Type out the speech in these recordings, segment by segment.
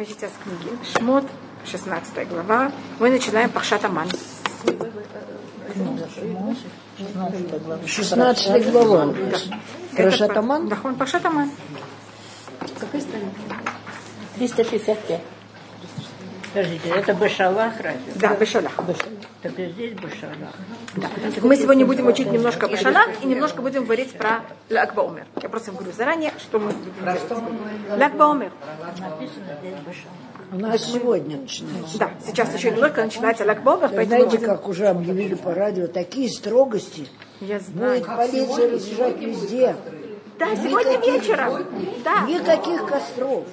мы сейчас в книге Шмот, 16 глава. Мы начинаем Пахшат Аман. 16 глава. Пахшат Аман? Да, он Пахшат Аман. Какой страница? 365. Подождите, это Башалах разве? Да, Бешалах. Так и здесь Башалах. Да. Так мы сегодня будем учить немножко Бешалах и немножко будем говорить про Лакбаумер. Я просто говорю заранее, что мы будем делать. Лакбаумер. Написано здесь Башалах. У нас сегодня начинается. Да, сейчас еще немножко начинается Лакбаумер, Вы поэтому знаете, будем... как уже объявили по радио, такие строгости. Я знаю. Будет полиция разъезжать везде. Да, сегодня вечером. Да. Никаких костров.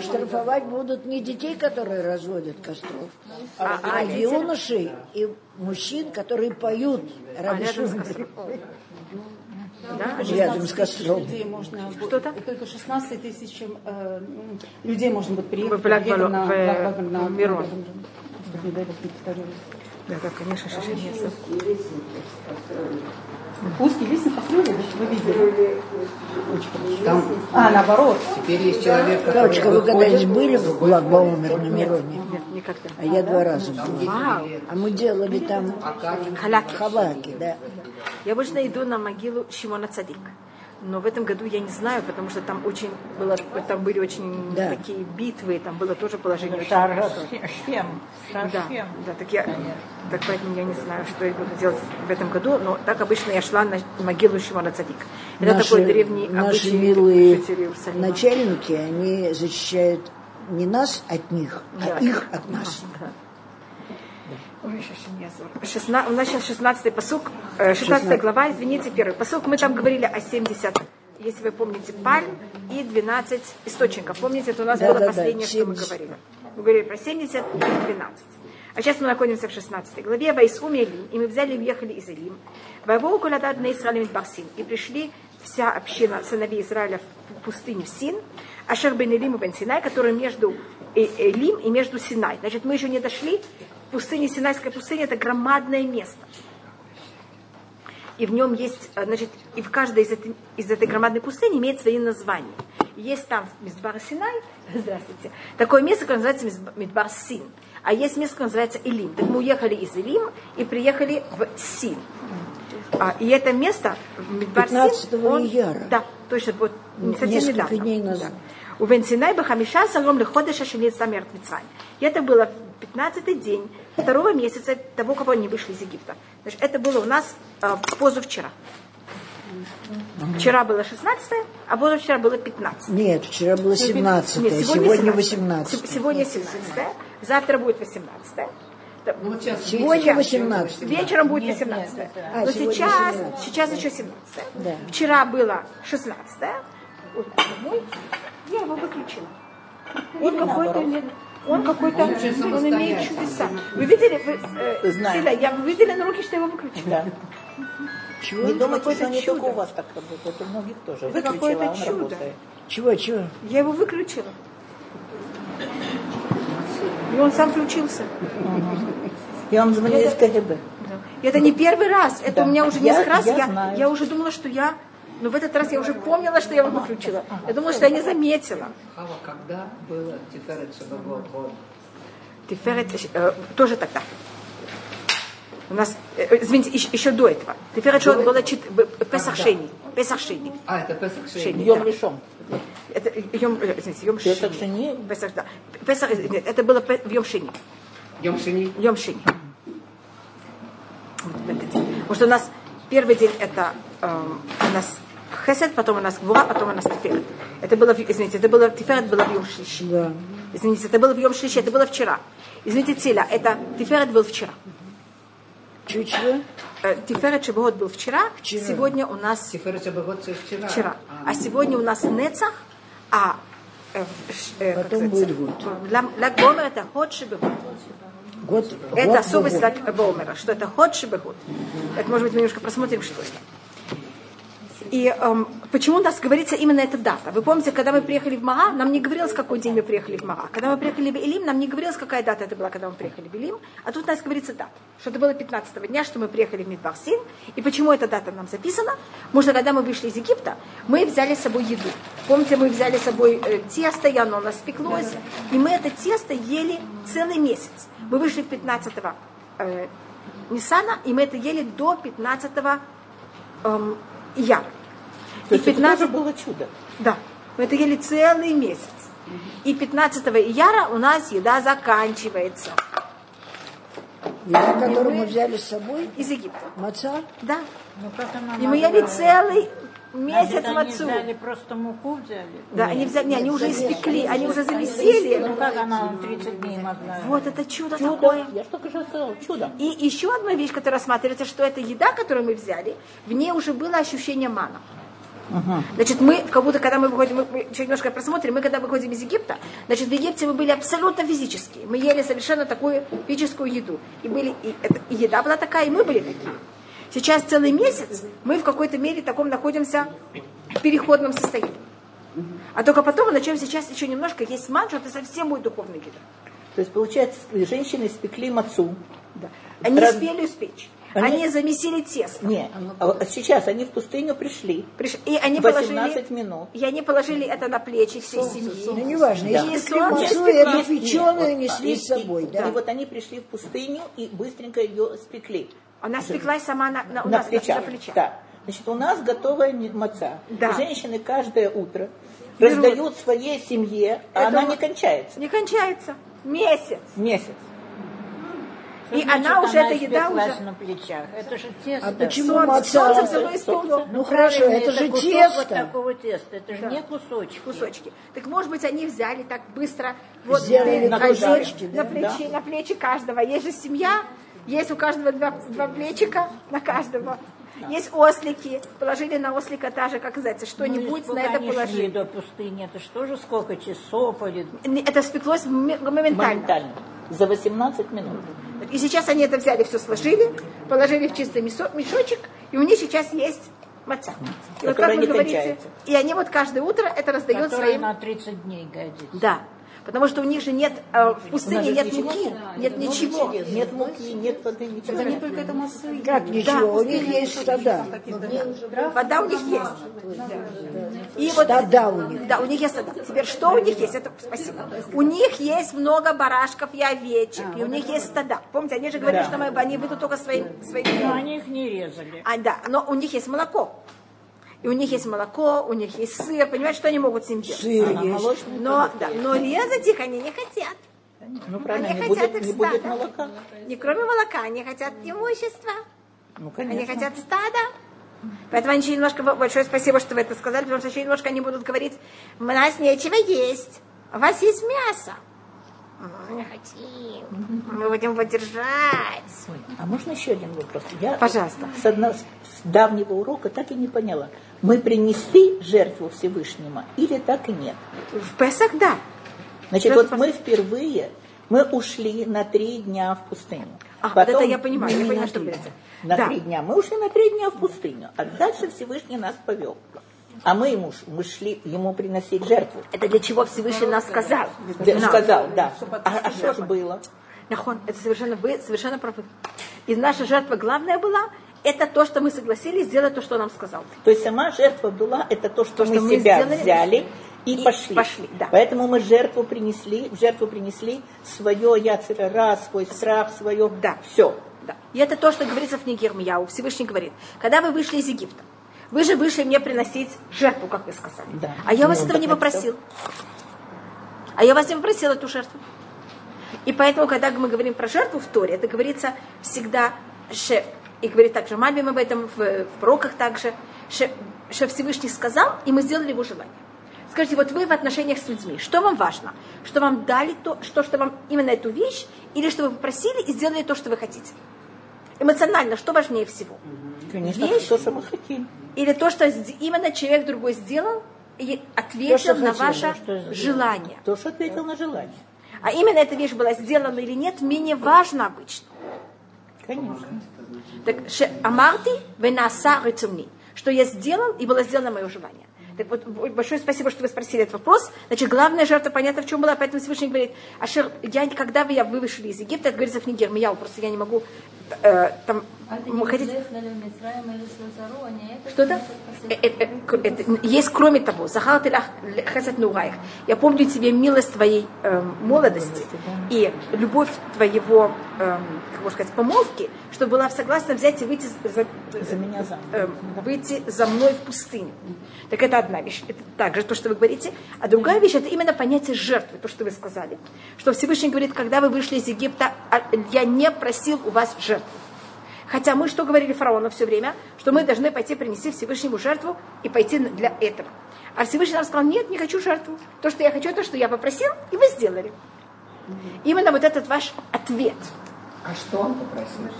Штрафовать будут не детей, которые разводят костров, а, А, а юношей и мужчин, которые поют А костром. Да? рядом с костром. Людей можно будет- Что-то? Только 16 тысяч э, людей можно будет приехать. В Бало- на- в- на- в Мирон. Да, да, конечно, шишенец. Узкий лестниц построили, вы видели? Там, а, наоборот. Теперь есть человек, который Кавочка, вы когда-нибудь были в Лагбаумер на Мироне? Нет, никогда. А я два раза была. А мы делали там Халяки. хаваки, да. Я обычно иду на могилу Шимона Цадика. Но в этом году я не знаю, потому что там очень было, там были очень Да. такие битвы, там было тоже положение очень Шар- непростое. Шхем. Да, Шхем. да, так я, так поэтому я не знаю, что я буду делать в этом году, но так обычно я шла на могилу Шимона Цадика. Это Наши- такой древний Наши обычай милые начальники, они защищают не нас от них, а Да. их от нас. Ой. Шестна- У нас сейчас 16 посук, э, 16 глава, извините, первый посук. Мы там говорили о 70, если вы помните, пальм и 12 источников. Помните, это у нас Да, было да, да, последнее, что мы 70. говорили. Мы говорили про 70 и 12. А сейчас мы находимся в 16 главе. Вайсум Элим. И мы взяли и уехали из Элим. Вайвоу кулядат на Исраилем Барсин. И пришли вся община сыновей Израиля в пустыню Син. Ашер бен Элим и бен Синай, который между Э- Элим и между Синай. Значит, мы еще не дошли. Пустыня, Синайская пустыня, это громадное место. И в нем есть, э, значит, и в каждой из этой, из этой громадной пустыни имеет свои названия. Есть там Мидбар Синай, здравствуйте, такое место, которое называется Мидбар Син. А есть место, которое называется Илим. Так мы уехали из Илим и приехали в Син. А, и это место, Мидбар 15 Син, он- ияра. Да, точно, вот совсем Несколько недавно. дней назад. У Венсинай Бахамиша Салом Леходеша Шенец Самерт. И это было в 15-й день второго месяца того, кого они вышли из Египта. Значит, это было у нас э, позавчера. Вчера было 16 а позавчера было 15 Нет, вчера было 17 Нет, сегодня 17. 18 Се- Сегодня 17 завтра будет 18 Ну, вот сейчас Сегодня 18 Вечером будет 18 А, Но сегодня сейчас, 17. сейчас еще 17 Да. Вчера было 16 Вот. Я его выключила. Он какой-то он какой-то, он имеет чудеса. Вы видели, вы, э. Силя, я, вы видели на руки, что я его выключила? Да. Не думайте, что не только у вас так работает, у многих тоже. Это какое-то он чудо. работает. Чего, чего? Я его выключила. И он сам включился. Я вам звоню из КГБ. Это не первый раз. Это Да. у меня уже Я- несколько раз. я я уже думала, что я... Но в этот раз я уже помнила, что я его выключила. Я думала, что я не заметила. Хава, когда было Тиферет? Тиферет э, тоже тогда. У нас, э, извините, еще, еще до этого. Тиферет Шаббат было б- Песах Шени. Песах Шени. А, это Песах Шени. Шейни. Йом решен. Это Йом, э, извините, Йом Песах Шени. Шени? Песах, да. Песах, э, нет, это было в Йом Шени. Йом Шини. Йом. Вот день. Потому что у нас первый день это эм, у нас Хесед, потом у нас Гвура, потом у нас Тиферет. Это было, извините, это было, Тиферет было в Йом Шлиши. Да. Извините, это было в Йом Шлиши, это было вчера. Извините, Циля, это Тиферет был вчера. Чего-чего? Э, Тиферет Шабот был вчера, Вчера. сегодня у нас Тиферет Шабагот это вчера. вчера. А сегодня у нас Нецах, а э, э, Потом будет год. Лам- Лаг Бомер это Ход Шебегут. Год, Это год особость в год. Лаг Бомера, что это Ход Шебегут. Это, может быть, мы немножко посмотрим, что это. И эм, почему у нас говорится именно эта дата? Вы помните, когда мы приехали в Мага, нам не говорилось, какой день мы приехали в Мага. Когда мы приехали в Илим, нам не говорилось, какая дата это была, когда мы приехали в Илим. А тут у нас говорится дата, что это было 15 дня, что мы приехали в Мидбарсин. И почему эта дата нам записана? Потому что когда мы вышли из Египта, мы взяли с собой еду. Помните, мы взяли с собой э, тесто, и оно у нас спеклось. И мы это тесто ели целый месяц. Мы вышли в 15 э, Ниссана, и мы это ели до 15 эм, Ияра. То есть 15... это тоже было чудо. Да. Мы это ели целый месяц. И 15 ияра у нас еда заканчивается. Еда, которую мы взяли с собой? Из Египта. Маца? Да. Ну, как она И мы ели целый месяц Они мацу. взяли просто муку взяли. Да, они взяли, не, они уже испекли, они уже замесили. Ну как она 30 дней могла? Вот это чудо, Чудо. такое. Я же только что сказала, чудо. И еще одна вещь, которая рассматривается, что эта еда, которую мы взяли, в ней уже было ощущение мана. Значит, мы, как будто, когда мы выходим, мы, чуть немножко просмотрим, мы когда выходим из Египта, значит, в Египте мы были абсолютно физические. Мы ели совершенно такую физическую еду. И, были, и, это, и еда была такая, и мы были такие. Сейчас целый месяц мы в какой-то мере таком находимся в переходном состоянии. А только потом мы начнем сейчас еще немножко есть ман, что это совсем будет духовная еда. То есть, получается, женщины испекли мацу. Да. Они Раз- успели успеть. Они- Они, замесили тесто. Не, а сейчас они в пустыню пришли. Приш- И они 18 положили, минут. и они положили это на плечи всей семьи. Ну, неважно. Да. Если солнце испекло. эту печеную Нет, несли и- с собой, и, да? И вот они пришли в пустыню и быстренько ее спекли. Она спеклась сама на, на, у на нас на- плечах. на плечах. Да. Значит, у нас готовая маца. Да. Женщины каждое утро раздают своей семье, а Это она не кончается. Не кончается. Месяц. Месяц. И она уже, эта еда уже... на плечах. Это же тесто. А почему Солнце, маца? солнце взяло и испекло. Ну хорошо, это же кусок тесто. вот такого теста. Это же Да. не кусочки. Кусочки. Так может быть они взяли так быстро, вот Сделали на, кусочки, на, да? плечи, на плечи каждого. Есть же семья, есть у каждого два, два плечика на каждого. Есть ослики, положили на ослика та же, как называется, что-нибудь Ну, на это положили. до пустыни. Это что же сколько часов или... Это спеклось моментально. Моментально. За 18 минут. И сейчас они это взяли, все сложили, положили в чистый мешо- мешочек, и у них сейчас есть маца. И вот как вы говорите, кончается. и они вот каждое утро это раздают Которая своим... на 30 дней годится. Да. Потому что у них же нет, э, в пустыне нет ничего муки, нет. нет ничего. Нет муки, нет воды, ничего. Они только это массу Как ничего? У них есть стада. Вода у них есть. И вот, Стада у них. Да, у них есть стада. Теперь что у них есть? Это спасибо. У них есть много барашков и овечек, и у них есть стада. Помните, они же говорили, Да. что мы, они выйдут только своим, своим Но они их не резали. А, да, но у них есть молоко. И у них есть молоко, у них есть сыр, понимаете, что они могут с ним делать? Сыр А, есть. молочный Но, да, но резать их они не хотят. Ну правильно, Они не хотят будет, их не будет стада. молока. Не кроме молока, они хотят имущества. Ну, Они конечно. хотят стада. Поэтому они еще немножко, большое спасибо, что вы это сказали, потому что еще немножко они будут говорить, у нас нечего есть, у вас есть мясо. Мы не хотим, мы будем поддержать. Ой, А можно еще один вопрос? Я Пожалуйста. С, одно- с давнего урока так и не поняла. Мы принесли жертву Всевышнему или так и нет? В Песах, да. Значит, Жертву вот мы впервые, мы ушли на три дня в пустыню. А, вот это я понимаю, я понимаю, что. На Да. три дня. Мы ушли на три дня в пустыню. А дальше Всевышний нас повел. А мы ему мы шли ему приносить жертву. Это для чего Всевышний нас сказал. Да. Сказал, да. А, а что же было? Нахон, это совершенно вы, совершенно правы. И наша жертва главная была, это то, что мы согласились сделать то, что он нам сказал. То есть сама жертва была, это то, что То, мы что мы себя сделали, взяли и, и пошли. пошли, да. Поэтому мы жертву принесли, в жертву принесли свое яцера раз, свой страх, свое Да. все. Да. И это то, что говорится в книге Ирмияу. Всевышний говорит, когда вы вышли из Египта, вы же вышли мне приносить жертву, как вы сказали. Да. А я вас Ну, этого не попросил. А я вас не попросила эту жертву. И поэтому, когда мы говорим про жертву в Торе, это говорится всегда ше, и говорит также Мальбим об этом в, в пророках также, ше Всевышний сказал, и мы сделали его желание. Скажите, вот вы в отношениях с людьми, что вам важно? Что вам дали то, что, что вам именно эту вещь, или что вы попросили и сделали то, что вы хотите? Эмоционально, что важнее всего? Конечно, Вещь? то, что мы хотим. Или то, что именно человек другой сделал и ответил что на хотел, ваше что желание? То, что ответил на желание. А именно эта вещь была сделана или нет, менее важно обычно. Конечно. Так, амарти венаса рецумни. что я сделал, и было сделано мое желание. Так вот, большое спасибо, что вы спросили этот вопрос. Значит, главная жертва, понятно, в чем была, поэтому Всевышний говорит, Ашер, я, когда вы, я, вы вышли из Египта, это говорится в Нигер, я просто я не могу, э, там, А хотите... Это Что-то? Э, э, э, Есть кроме того, Захар нугаих. Я помню тебе милость твоей эм, молодости и любовь твоего, эм, как можно сказать, помолвки, чтобы была согласна взять и выйти за, За меня замуж. эм, выйти за мной в пустыню. Так это одна вещь. Это также то, что вы говорите. А другая вещь, это именно понятие жертвы, то, что вы сказали. Что Всевышний говорит, когда вы вышли из Египта, а, я не просил у вас жертвы. Хотя мы что говорили фараону все время? Что мы должны пойти принести Всевышнему жертву и пойти для этого. А Всевышний нам сказал, нет, не хочу жертву. То, что я хочу, то, что я попросил, и вы сделали. Именно вот этот ваш ответ, А что он попросил?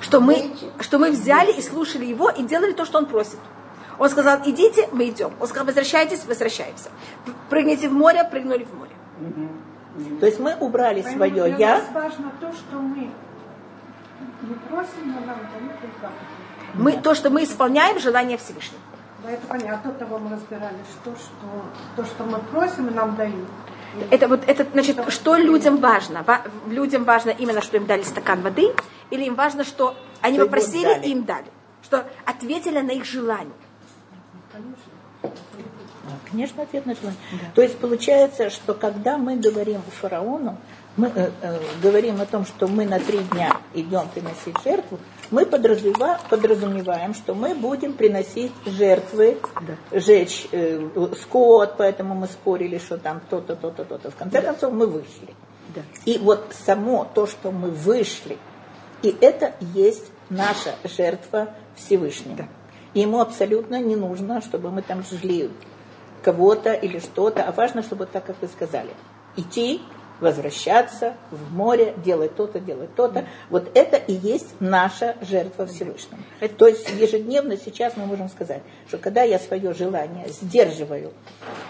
что мы, что мы взяли и слушали его и делали то, что он просит. Он сказал, идите, мы идем. Он сказал, возвращайтесь, возвращаемся. Прыгните в море, прыгнули в море. То есть мы убрали свое Для я, нас важно то, что мы не просим, но нам дают только. Мы, то, что мы исполняем желание Всевышнего. Да, это понятно, до того мы разбирали, что, что то, что мы просим, и нам дают. Это вот это значит, что людям важно? Ва- Людям важно именно, что им дали стакан воды, или им важно, что они Что им попросили дали. и им дали, что ответили на их желание. Конечно, ответ на желание. То есть получается, что когда мы говорим фараону, мы э, э, говорим о том, что мы на три дня идем приносить жертву, мы подразумева- подразумеваем, что мы будем приносить жертвы, жечь э, скот, поэтому мы спорили, что там то-то, то-то, то-то. В конце концов мы вышли. И вот само то, что мы вышли, и это есть наша жертва Всевышнему. И ему абсолютно не нужно, чтобы мы там жгли кого-то или что-то, а важно, чтобы, так как вы сказали, идти, возвращаться в море, делать то-то, делать то-то. Вот это и есть наша жертва Всевышнему. То есть ежедневно сейчас мы можем сказать, что когда я свое желание сдерживаю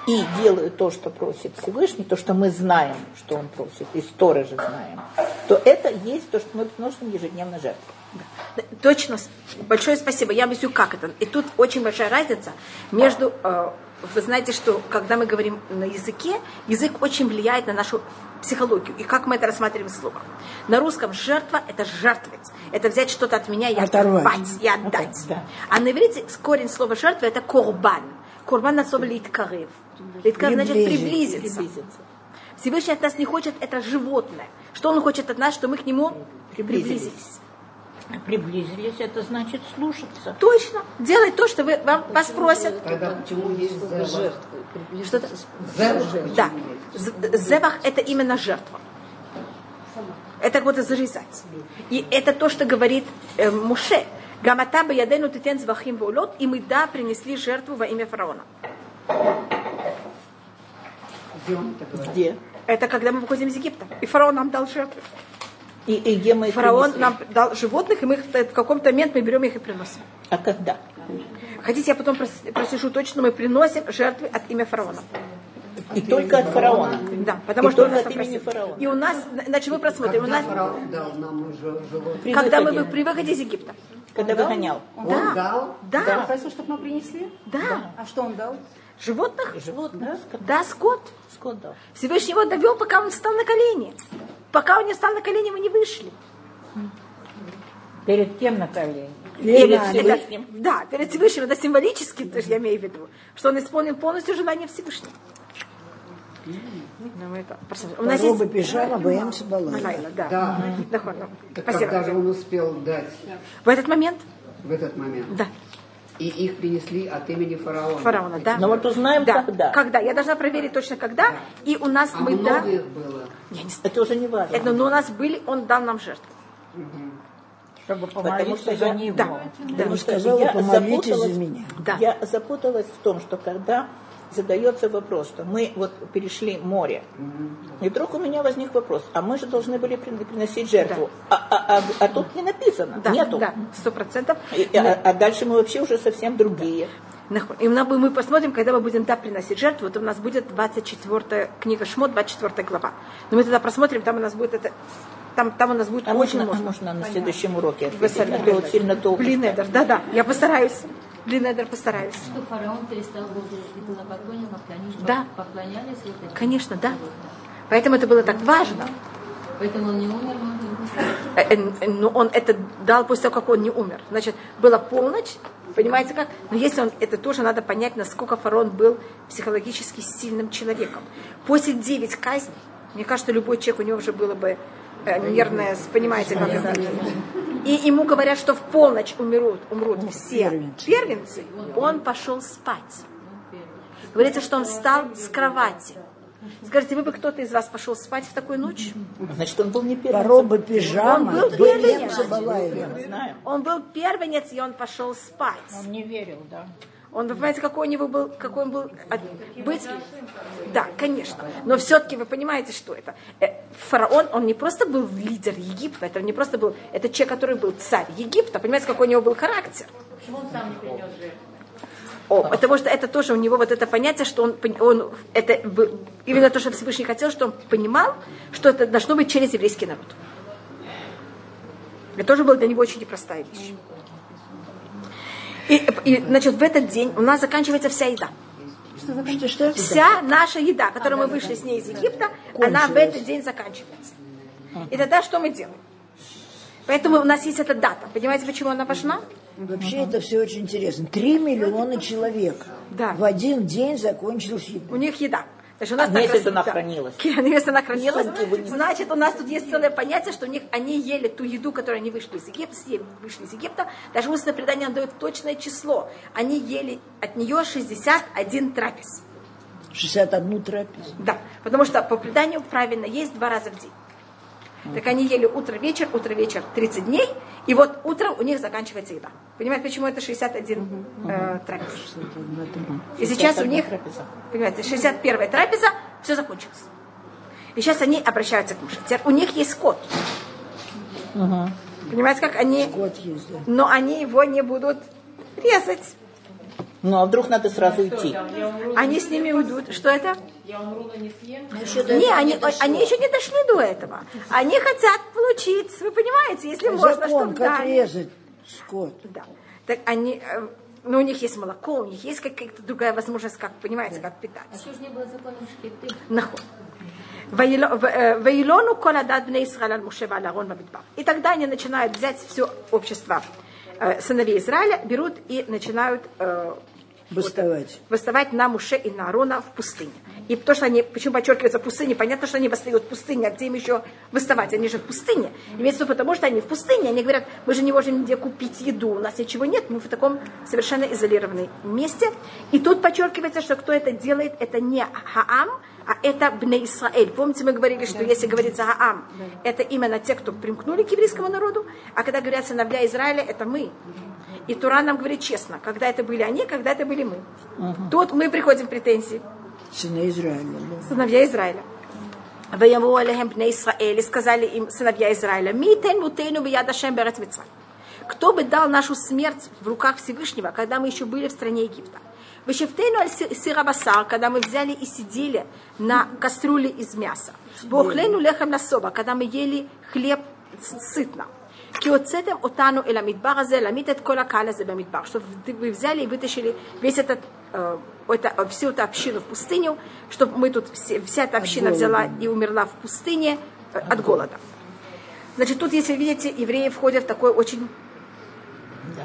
и делаю то, что просит Всевышний, то, что мы знаем, что он просит, и сторожи знаем, то это есть то, что мы приносим ежедневно жертву. Точно, большое спасибо. Я объясню, как это. И тут очень большая разница между... э, Вы знаете, что когда мы говорим на языке, язык очень влияет на нашу психологию. И как мы это рассматриваем слово. На русском жертва – это жертвовать. Это взять что-то от меня и Оторвать. оторвать, и отдать. да. А на иврите корень слова жертва – это корбан. Корбан от слова литкарев. Литкарев значит Приблизить. приблизиться. Приблизиться. Всевышний от нас не хочет, это животное. Что он хочет от нас, что мы к нему Приблизились. приблизились. Приблизились, это значит слушаться. Точно. Делать то, что вы, вам, вас просят. Тогда почему есть зевах? Что-то... Зевах Да. почему Зевах – это именно жертва. Это вот зарезать. И это то, что говорит э, Муше. Гамата ядену титен звахим волот, и мы, да, принесли жертву во имя фараона. Где? Это когда мы выходим из Египта. И фараон нам дал жертву. И, и где мы их Фараон принесли? нам дал животных, и мы их в каком-то момент мы берем их и приносим. А когда? Хотите, я потом прос- просижу точно, мы приносим жертвы от имя фараона. И только от фараона. Да, потому И что он только нас от имени фараона. И у нас, значит, мы просмотрим, у Когда нас, фараон дал нам уже живот? При когда мы при выходе из Египта. когда выгонял. Он Да. дал? Да, Попросил, чтобы мы принесли? да. А что он дал? Животных? Животных, Да, скот. скот дал. Всевышний его довел, пока он встал на колени. Пока он не встал на колени, мы не вышли. Перед кем на колени? Перед Это- Всевышним. да, перед Всевышним, это символически, то есть я имею в виду, что он исполнил полностью желание Всевышнего. Ну, это-. У нас Роба есть... пижама, боемся балайла. Да. Да. Спасибо. когда же он успел дать В этот момент, в этот момент? да, И их принесли от имени фараона. фараона, да. Но вот узнаем, да. когда. Когда? Я должна проверить точно когда. И у нас А мы, много да, их было? я не знаю. Это уже не важно. Это, но у нас были, он дал нам жертву. Чтобы Потому помолиться что за я- него. Да. Она Потому что я помолитесь запуталась- за меня. Да. Я запуталась в том, что когда задается вопрос, что мы вот перешли море, и вдруг у меня возник вопрос, а мы же должны были прин- приносить жертву, а, а- а- а тут не написано, Да, нету. да, сто процентов. А, а дальше мы вообще уже совсем другие. И мы посмотрим, когда мы будем да, приносить жертву, то у нас будет 24 книга Шмот, 24 глава. Но мы тогда просмотрим, там у нас будет это, там, там у нас будет А очень можно, а много. можно на следующем уроке ответить? А вот сильно долго. Блин, это, да, да, я постараюсь. Блинедер постарались. Что фараон перестал быть идолопоклонником, они Да. поклонялись вот этому. Конечно, да. Поэтому это было так важно. Поэтому он не умер, может быть. Э, э, Но он это дал после того, как он не умер. Значит, была полночь, понимаете как? Но если он, это тоже надо понять, насколько фараон был психологически сильным человеком. После 9 казней, мне кажется, любой человек, у него уже было бы э, нервное, понимаете, как это. И ему говорят, что в полночь умрут, умрут все первенцы. Он пошел спать. Говорится, что он встал с кровати. Скажите, вы бы кто-то из вас пошел спать в такую ночь? Значит, он был не первый. Пороба пижама, Он был первенец. Он был первенец, и он пошел спать. Он не верил, да. Он, вы понимаете, какой у него был, какой он был от- быть? Да, конечно. Но все-таки вы понимаете, что это. Э, Фараон, он не просто был лидер Египта, это не просто был, это человек, который был царь Египта. Понимаете, какой у него был характер? Почему он сам не принес жертву? О, потому что это тоже у него вот это понятие, что он, он это именно то, что Всевышний хотел, что он понимал, что это должно быть через еврейский народ. Это тоже была для него очень непростая вещь. И, и, значит, в этот день у нас заканчивается вся еда. Что, что? Вся наша еда, которую мы вышли с ней из Египта, она в этот день заканчивается. И тогда что мы делаем? Поэтому у нас есть эта дата. Понимаете, почему она важна? Вообще это все очень интересно. Три миллиона человек Да. в один день закончилась еда. У них еда. Значит, у нас А так если раз- она да. хранилась? Если она хранилась, значит, у нас тут есть целое понятие, что у них они ели ту еду, которую они вышли из Египта, вышли из Египта. Даже устное предание дает точное число. Они ели от нее 61 трапез. 61 трапезу. Да, потому что по преданию правильно есть два раза в день. Так они ели утро-вечер, утро-вечер 30 дней, и вот утром у них заканчивается еда. Понимаете, почему это 61 э, трапез? И сейчас у них, понимаете, 61 трапеза, все закончилось. И сейчас они обращаются к кушать. Теперь у них есть скот. Понимаете, как они, но они его не будут резать. Ну, а вдруг надо сразу идти? Они с ними уйдут. Что это? Еще до Не, этого они, дошло. они еще не дошли до этого. Они хотят получить, вы понимаете, если можно, Закон, чтобы как дали. резать скот. Да. Так они, э, ну, у них есть молоко, у них есть какая-то другая возможность, как, понимаете, как А питаться. что же не было закона шкиты? Нахуй. Ваилону коладат бней Исраэль аль Муше валь Аарон бамидбар. И тогда они начинают взять все общество э, сыновей Израиля, берут и начинают э, Бастовать. восставать на Муше и на Арона в пустыне. И то, что они, почему подчеркивается пустыне, понятно, что они восстают в пустыне, а где им еще восставать? Они же в пустыне. Имеется в виду, потому что они в пустыне, они говорят, мы же не можем нигде купить еду, у нас ничего нет, мы в таком совершенно изолированном месте. И тут подчеркивается, что кто это делает, это не Хаам, а это Бне Исраэль. Помните, мы говорили, что если говорится Хаам, это именно те, кто примкнули к еврейскому народу, а когда говорят сыновья Израиля, это мы. И Тура нам говорит честно, когда это были они, когда это были мы. Тут мы приходим в претензии. Сыны Израиля. да. Сыновья Израиля. Алехем бне Исраэль, и сказали им сыновья Израиля, «Митен мутейну бияд Ашем берет Мицрай». Кто бы дал нашу смерть в руках Всевышнего, когда мы еще были в стране Египта? Вышефтейну аль сирабасар, когда мы взяли и сидели на кастрюле из мяса. Вохлену лехем насоба, когда мы ели хлеб сытно. Киоцетем отану эла мидбаразе, ламитет кола калазе бамидбар. Что вы взяли и вытащили весь этот, э, это, всю эту общину в пустыню, чтобы мы тут, все- вся эта община взяла и умерла в пустыне э, от голода. Значит, тут, если видите, евреи входят в такое очень...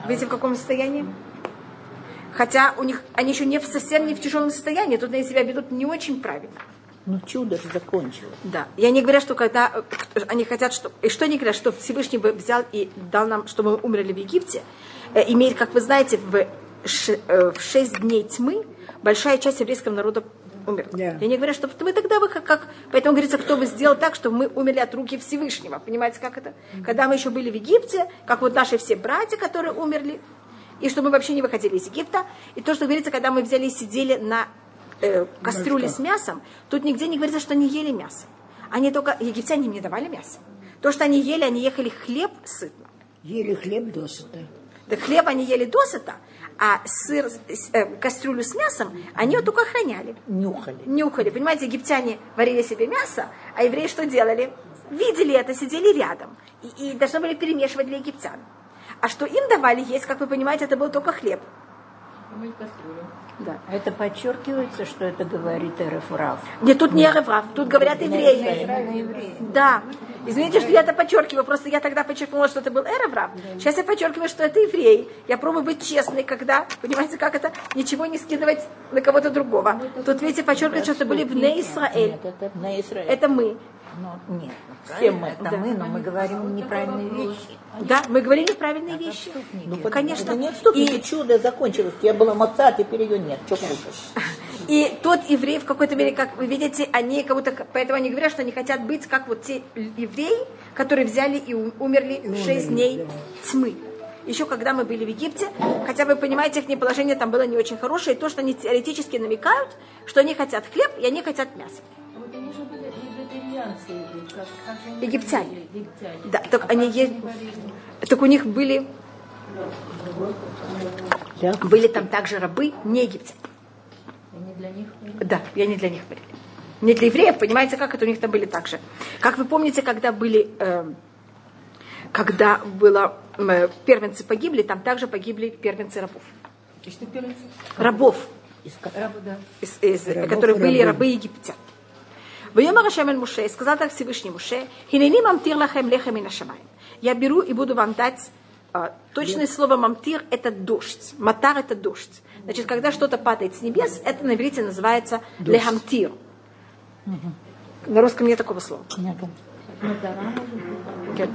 Видите, в каком состоянии? Хотя у них, они еще не в, совсем не в тяжелом состоянии, тут они себя ведут не очень правильно. Ну, чудо же закончилось. Да. И они говорят, что когда э, они хотят, что... И что они говорят, что Всевышний бы взял и дал нам, чтобы мы умерли в Египте, э, имеет, как вы знаете, в, ш- э, в шесть дней тьмы большая часть еврейского народа умерла. Да. И они говорят, что вы тогда вы как, как... Поэтому говорится, кто бы сделал так, чтобы мы умерли от руки Всевышнего. Понимаете, как это? Когда мы еще были в Египте, как вот наши все братья, которые умерли, и чтобы мы вообще не выходили из Египта. И то, что говорится, когда мы взяли и сидели на э, кастрюле с мясом, тут нигде не говорится, что они ели мясо. Они только, египтяне им не давали мясо. То, что они ели, они ехали хлеб сытно. Ели хлеб досыта. Так хлеб они ели досыта, а сыр, э, кастрюлю с мясом они вот только охраняли. Нюхали. Нюхали. Понимаете, египтяне варили себе мясо, а евреи что делали? Видели это, сидели рядом. И, и должны были перемешивать для египтян. А что им давали есть, как вы понимаете, это был только хлеб. Кастрюлю. Да. А Это подчеркивается, что это говорит Эрефрав. Нет, тут не Рав, тут говорят евреи. евреи. Да. Извините, что я это подчеркиваю. Просто я тогда подчеркнула, что это был Эреврав. Сейчас я подчеркиваю, что это еврей. Я пробую быть честной, когда, понимаете, как это, ничего не скидывать на кого-то другого. Тут, видите, подчеркивают, что это были Бне Исраэль. Это на Это мы. Ну, нет, Все мы. это мы, но мы говорим неправильные вещи. Да, мы говорили правильные вещи. Ну, конечно. Это не отступники, И- чудо закончилось. Я была маца, теперь ее нет. Что кушать? И тот еврей в какой-то мере, как вы видите, они как будто, поэтому они говорят, что они хотят быть как вот те евреи, которые взяли и умерли в шесть дней тьмы. Еще когда мы были в Египте, хотя вы понимаете, их положение там было не очень хорошее, и то, что они теоретически намекают, что они хотят хлеб и они хотят мясо. Как, как они Египтяне. были? Египтяне. Да, так они есть, так у них были, были там также рабы, не египтяне. Они для них Да, и они для них были. Не для евреев, понимаете, как это у них там были также. Как вы помните, когда были, э, когда было э, первенцы погибли, там также погибли первенцы рабов. Рабов, из- из- которые были рабы египтян. Ашем эль Муше, и сказал Всевышний Муше, «Хинени мамтир лахем лехем и нашамаем». Я беру и буду вам дать точное слово мамтир – это дождь. Матар – это дождь. Значит, когда что-то падает с небес, это на иврите называется лехамтир. На русском нет такого слова.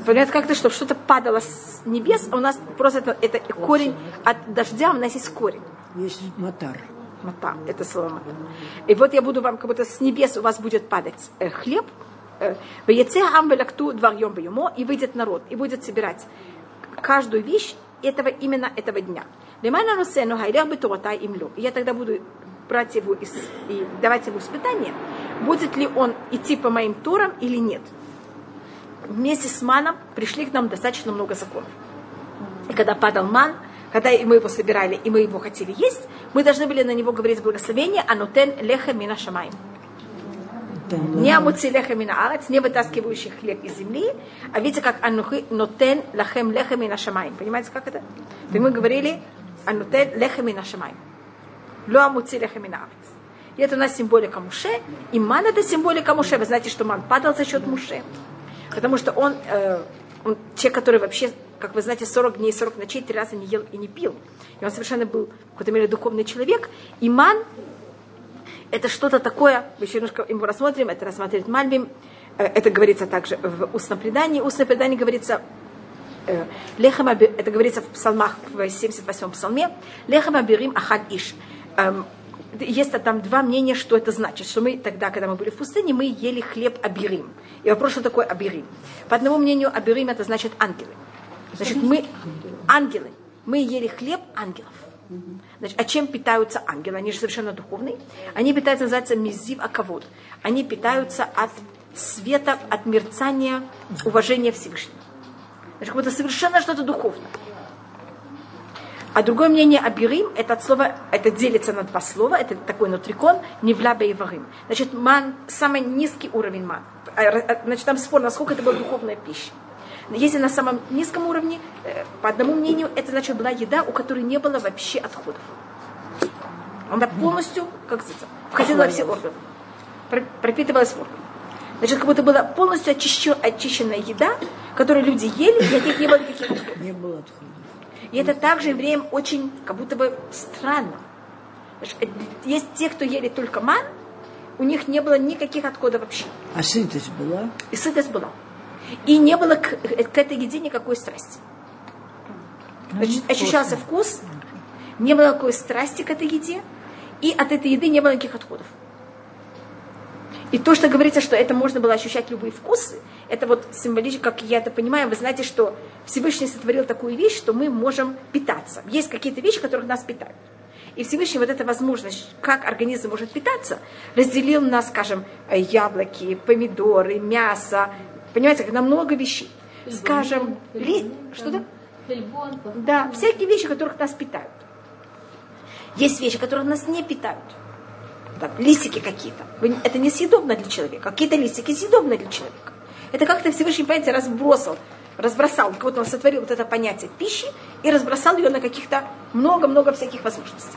Понятно, как-то, чтобы что-то падало с небес, а у нас просто это, это корень от дождя, у нас есть корень. Есть мотар. Мата, это слово мата. И вот я буду вам, как будто с небес у вас будет падать э, хлеб, э, и выйдет народ, и будет собирать каждую вещь этого, именно этого дня. И я тогда буду брать его из- и давать ему испытание, будет ли он идти по моим турам или нет. Вместе с маном пришли к нам достаточно много законов. И когда падал ман, когда мы его собирали и мы его хотели есть, мы должны были на него говорить благословение «Анутен леха мина шамай». Не амуци леха мина арец, не вытаскивающий хлеб из земли, а видите, как «Анухи нотен лахем леха мина шамай». Понимаете, как это? И мы говорили «Анутен леха мина шамай». Ло амуци леха мина арец. И это у нас символика Муше. И ман это символика Муше. Вы знаете, что ман падал за счет Муше. Потому что он, э, он человек, который вообще, как вы знаете, 40 дней, 40 ночей, три раза не ел и не пил. И он совершенно был в какой-то мере духовный человек. И ман это что-то такое, мы еще немножко его рассмотрим, это рассматривает Мальбим, Э, это говорится также в устном предании. Устное предание говорится, э, лехам это говорится в псалмах, в 78-м псалме, лехам абирим ахад иш. Есть там два мнения, что это значит. Что мы тогда, когда мы были в пустыне, мы ели хлеб абирим. И вопрос, что такое абирим? По одному мнению, абирим это значит ангелы. Значит, мы ангелы. Мы ели хлеб ангелов. Значит, а чем питаются ангелы? Они же совершенно духовные. Они питаются, называется мизив аковод. Они питаются от света, от мерцания, уважения Всевышнего. Значит, как будто совершенно что-то духовное. А другое мнение абирим, это от слова, это делится на два слова, это такой нутрикон, невля бейварим. Значит, ман, самый низкий уровень ман. А, а, Значит, там спор, насколько это была духовная пища. Если на самом низком уровне, э, по одному мнению, это значит была еда, у которой не было вообще отходов. Она полностью, как сказать, входила во все органы, про- пропитывалась в органы. Значит, как будто была полностью очищен- очищенная еда, которую люди ели, и от них не было никаких отходов. Не было отходов. И это также евреям очень как будто бы странно. Э, Есть те, кто ели только ман, у них не было никаких отходов вообще. А сытость была? И сытость была. И не было к, э, к этой еде никакой страсти. Значит, ощущался вкус, не было никакой страсти к этой еде, и от этой еды не было никаких отходов. И то, что говорится, что это можно было ощущать любые вкусы, это вот символично, как я это понимаю, вы знаете, что Всевышний сотворил такую вещь, что мы можем питаться. Есть какие-то вещи, которые нас питают. И Всевышний вот эта возможность, как организм может питаться, разделил на, скажем, яблоки, помидоры, мясо, понимаете, на много вещей. Скажем, ли... что-то? Хельбон, Да, всякие вещи, которых нас питают. Есть вещи, которые нас не питают. Там, листики какие-то. Это не съедобно для человека. Какие-то листики съедобны для человека. Это как-то Всевышний, понимаете, разбросал, разбросал, как будто он сотворил вот это понятие пищи и разбросал ее на каких-то много-много всяких возможностей.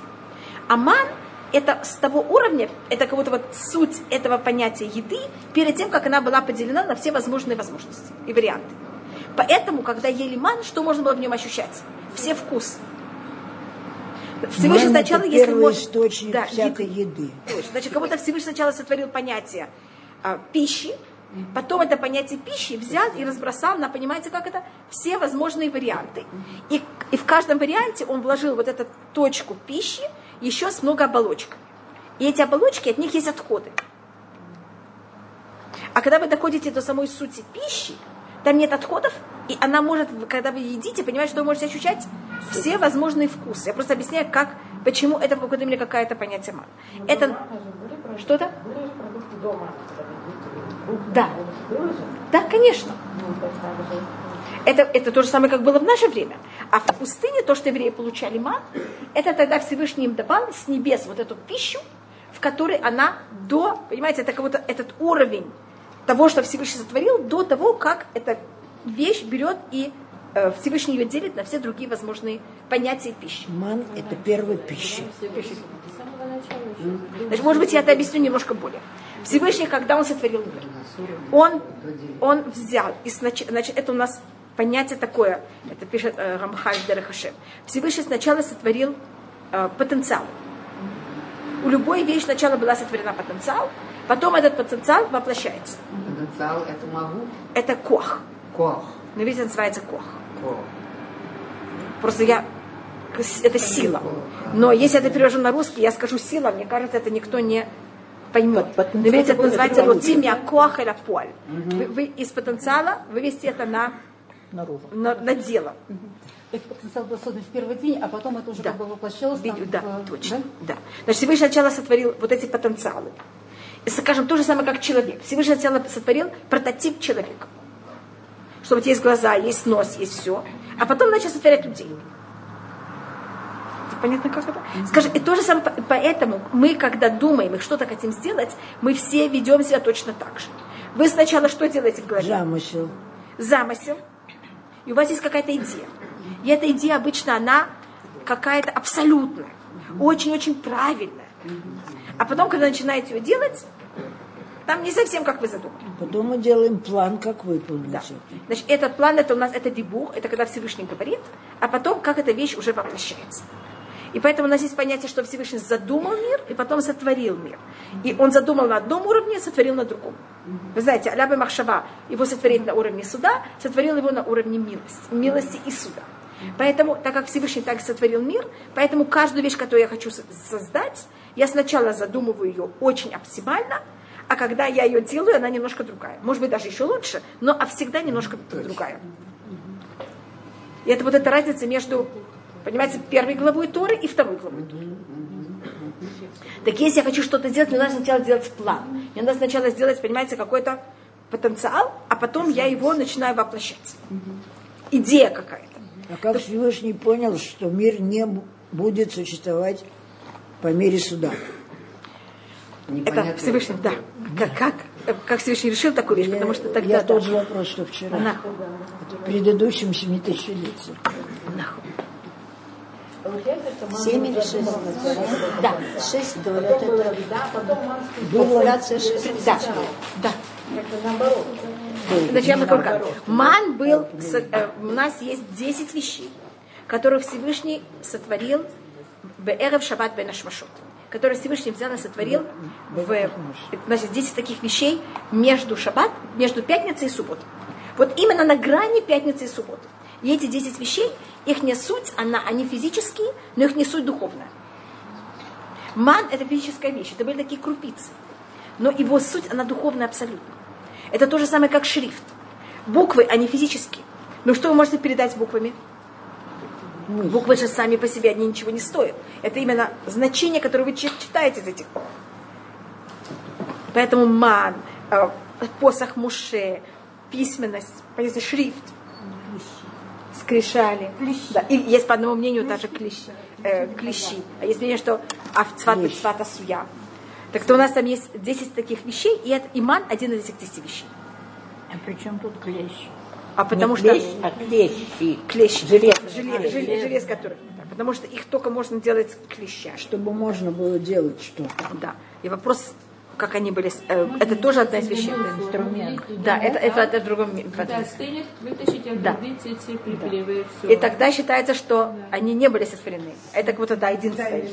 А ман это с того уровня, это как будто вот суть этого понятия еды перед тем, как она была поделена на все возможные возможности и варианты. Поэтому, когда ели ман, что можно было в нем ощущать? Все вкусы. Всевышний сначала, это если может- источник да, всякой еды. Точно. Значит, как будто Всевышний сначала сотворил понятие а, пищи, потом это понятие пищи взял и разбросал на, понимаете, как это? Все возможные варианты. И, и в каждом варианте он вложил вот эту точку пищи еще с много оболочек. И эти оболочки, от них есть отходы. А когда вы доходите до самой сути пищи, там нет отходов, и она может, когда вы едите, понимаете, что вы можете ощущать все возможные вкусы. Я просто объясняю, как, почему это в какой-то мере какая-то понятие ман. Это что-то? Да. Да, конечно. Это, это то же самое, как было в наше время. А в пустыне то, что евреи получали ман, это тогда Всевышний им давал с небес вот эту пищу, в которой она до, понимаете, это как будто этот уровень того, что Всевышний сотворил, до того, как эта вещь берет и э, Всевышний ее делит на все другие возможные понятия пищи. Ман – это первая пища. Значит, может быть, я это объясню немножко более. Всевышний, когда он сотворил мир, он, он взял, и значит, это у нас понятие такое, это пишет э, Рамхаль Дерехашем. Всевышний сначала сотворил э, потенциал. У любой вещи сначала была сотворена потенциал, потом этот потенциал воплощается. Потенциал это могу. Это кох. Кох. На иврите называется кох. Кох. Просто я это сила. Но если это перевожу на русский, я скажу сила, мне кажется, это никто не поймет. На иврите это называется это лотимия коах или поль. Вы, вы из потенциала вывести это на, наружу. на, на дело. Этот потенциал был создан в первый день, а потом это уже Да. как бы воплощалось там, Видео, да, в- точно. Да? Значит, Всевышний сначала сотворил вот эти потенциалы. Скажем, то же самое, как человек. Всевышний сначала сотворил прототип человека. Что вот есть глаза, есть нос, есть все. А потом начал сотворять людей. Понятно, как это? Скажем, и то же самое, по- поэтому мы, когда думаем и что-то хотим сделать, мы все ведем себя точно так же. Вы сначала что делаете в голове? Замысел. замысел, и у вас есть какая-то идея. И эта идея обычно, она какая-то абсолютная, очень-очень правильная. А потом, когда начинаете ее делать, там не совсем как вы задумали. Потом мы делаем план, как выполнить Да. это. Значит, этот план, это у нас, это дебух, это когда Всевышний говорит, а потом, как эта вещь уже воплощается. И поэтому у нас есть понятие, что Всевышний задумал мир и потом сотворил мир. И он задумал на одном уровне, сотворил на другом. Вы знаете, Аляба Махшава, его сотворить на уровне суда, сотворил его на уровне милости, милости и суда. Поэтому, так как Всевышний так сотворил мир, поэтому каждую вещь, которую я хочу со- создать, я сначала задумываю ее очень оптимально, а когда я ее делаю, она немножко другая. Может быть, даже еще лучше, но а всегда немножко другая. И это вот эта разница между, понимаете, первой главой Торы и второй главой Торы. Так если я хочу что-то сделать, мне надо сначала сделать план. Мне надо сначала сделать, понимаете, какой-то потенциал, а потом я его начинаю воплощать. Идея какая-то. А как Всевышний понял, что мир не бу- будет существовать по мере суда? Непонятно. Это Всевышний, да. Как, как, как Всевышний решил такую вещь, потому что тогда... Я да. тот же вопрос, что вчера. Нахуй. В предыдущем семитысячелетии. Нахуй. Семь или шесть? Да. Шесть, говорят, это Было популяция шесть. Да, да. Значит, я как. Ман был, э, у нас есть 10 вещей, которые Всевышний сотворил в Эрев Шаббат Бен Ашмашот, которые Всевышний взял и сотворил в, значит, 10 таких вещей между Шаббат, между пятницей и субботой. Вот именно на грани пятницы и субботы. И эти 10 вещей, их не суть, она, они физические, но их не суть духовная. Ман – это физическая вещь, это были такие крупицы. Но его суть, она духовная абсолютно. Это то же самое, как шрифт. Буквы, они физические. Но что вы можете передать буквами? Буквы же сами по себе, они ничего не стоят. Это именно значение, которое вы чит- читаете из этих. Поэтому ман, э, посох Муше, письменность, понимаете, шрифт, скрижали. Да. И есть по одному мнению даже клещи. э, клещи. А есть мнение, что авцват бецват асуя. Так то у нас там есть 10 таких вещей, и это иман один из этих 10 вещей. А при чем тут клещ? А потому Не что... клещ, а клещ и Клещ. желез. Желе- желе- желез, который... да, потому что их только можно делать клещами. Чтобы можно было делать что-то. Да. И вопрос, как они были... э, это тоже одна из вещей. Инструмент. Да, это, это, это в другом Да, стынет, вытащите Да. эти припилевые, все. И тогда считается, что они не были сотворены. Это как будто да, единственная вещь.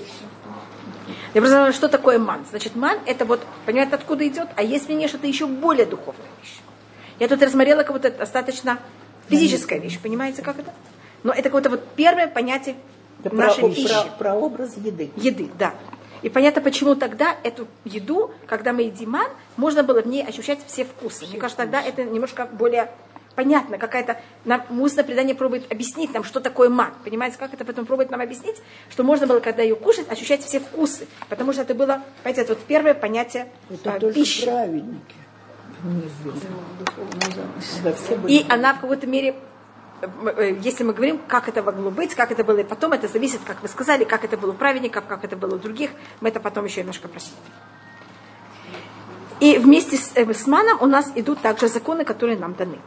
Я просто знаю, что такое ман. Значит, ман это вот, понимаете, откуда идет, а есть мнение, что это еще более духовная вещь. Я тут рассмотрела как будто достаточно физическая вещь, понимаете, как это? Но это как будто вот первое понятие Это про, нашей про, пищи. про образ еды. Еды, да. И понятно, почему тогда эту еду, когда мы едим ман, можно было в ней ощущать все вкусы. Мне кажется, тогда это немножко более понятно, какая-то нам устное предание пробует объяснить нам, что такое ман. Понимаете, как это потом пробует нам объяснить, что можно было, когда ее кушать, ощущать все вкусы. Потому что это было, понимаете, это вот первое понятие Это только пищи. праведники. И она в какой-то мере, если мы говорим, как это могло быть, как это было и потом, это зависит, как вы сказали, как это было у праведников, как это было у других, мы это потом еще немножко просмотрим. И вместе с, э, с маном у нас идут также законы, которые нам даны.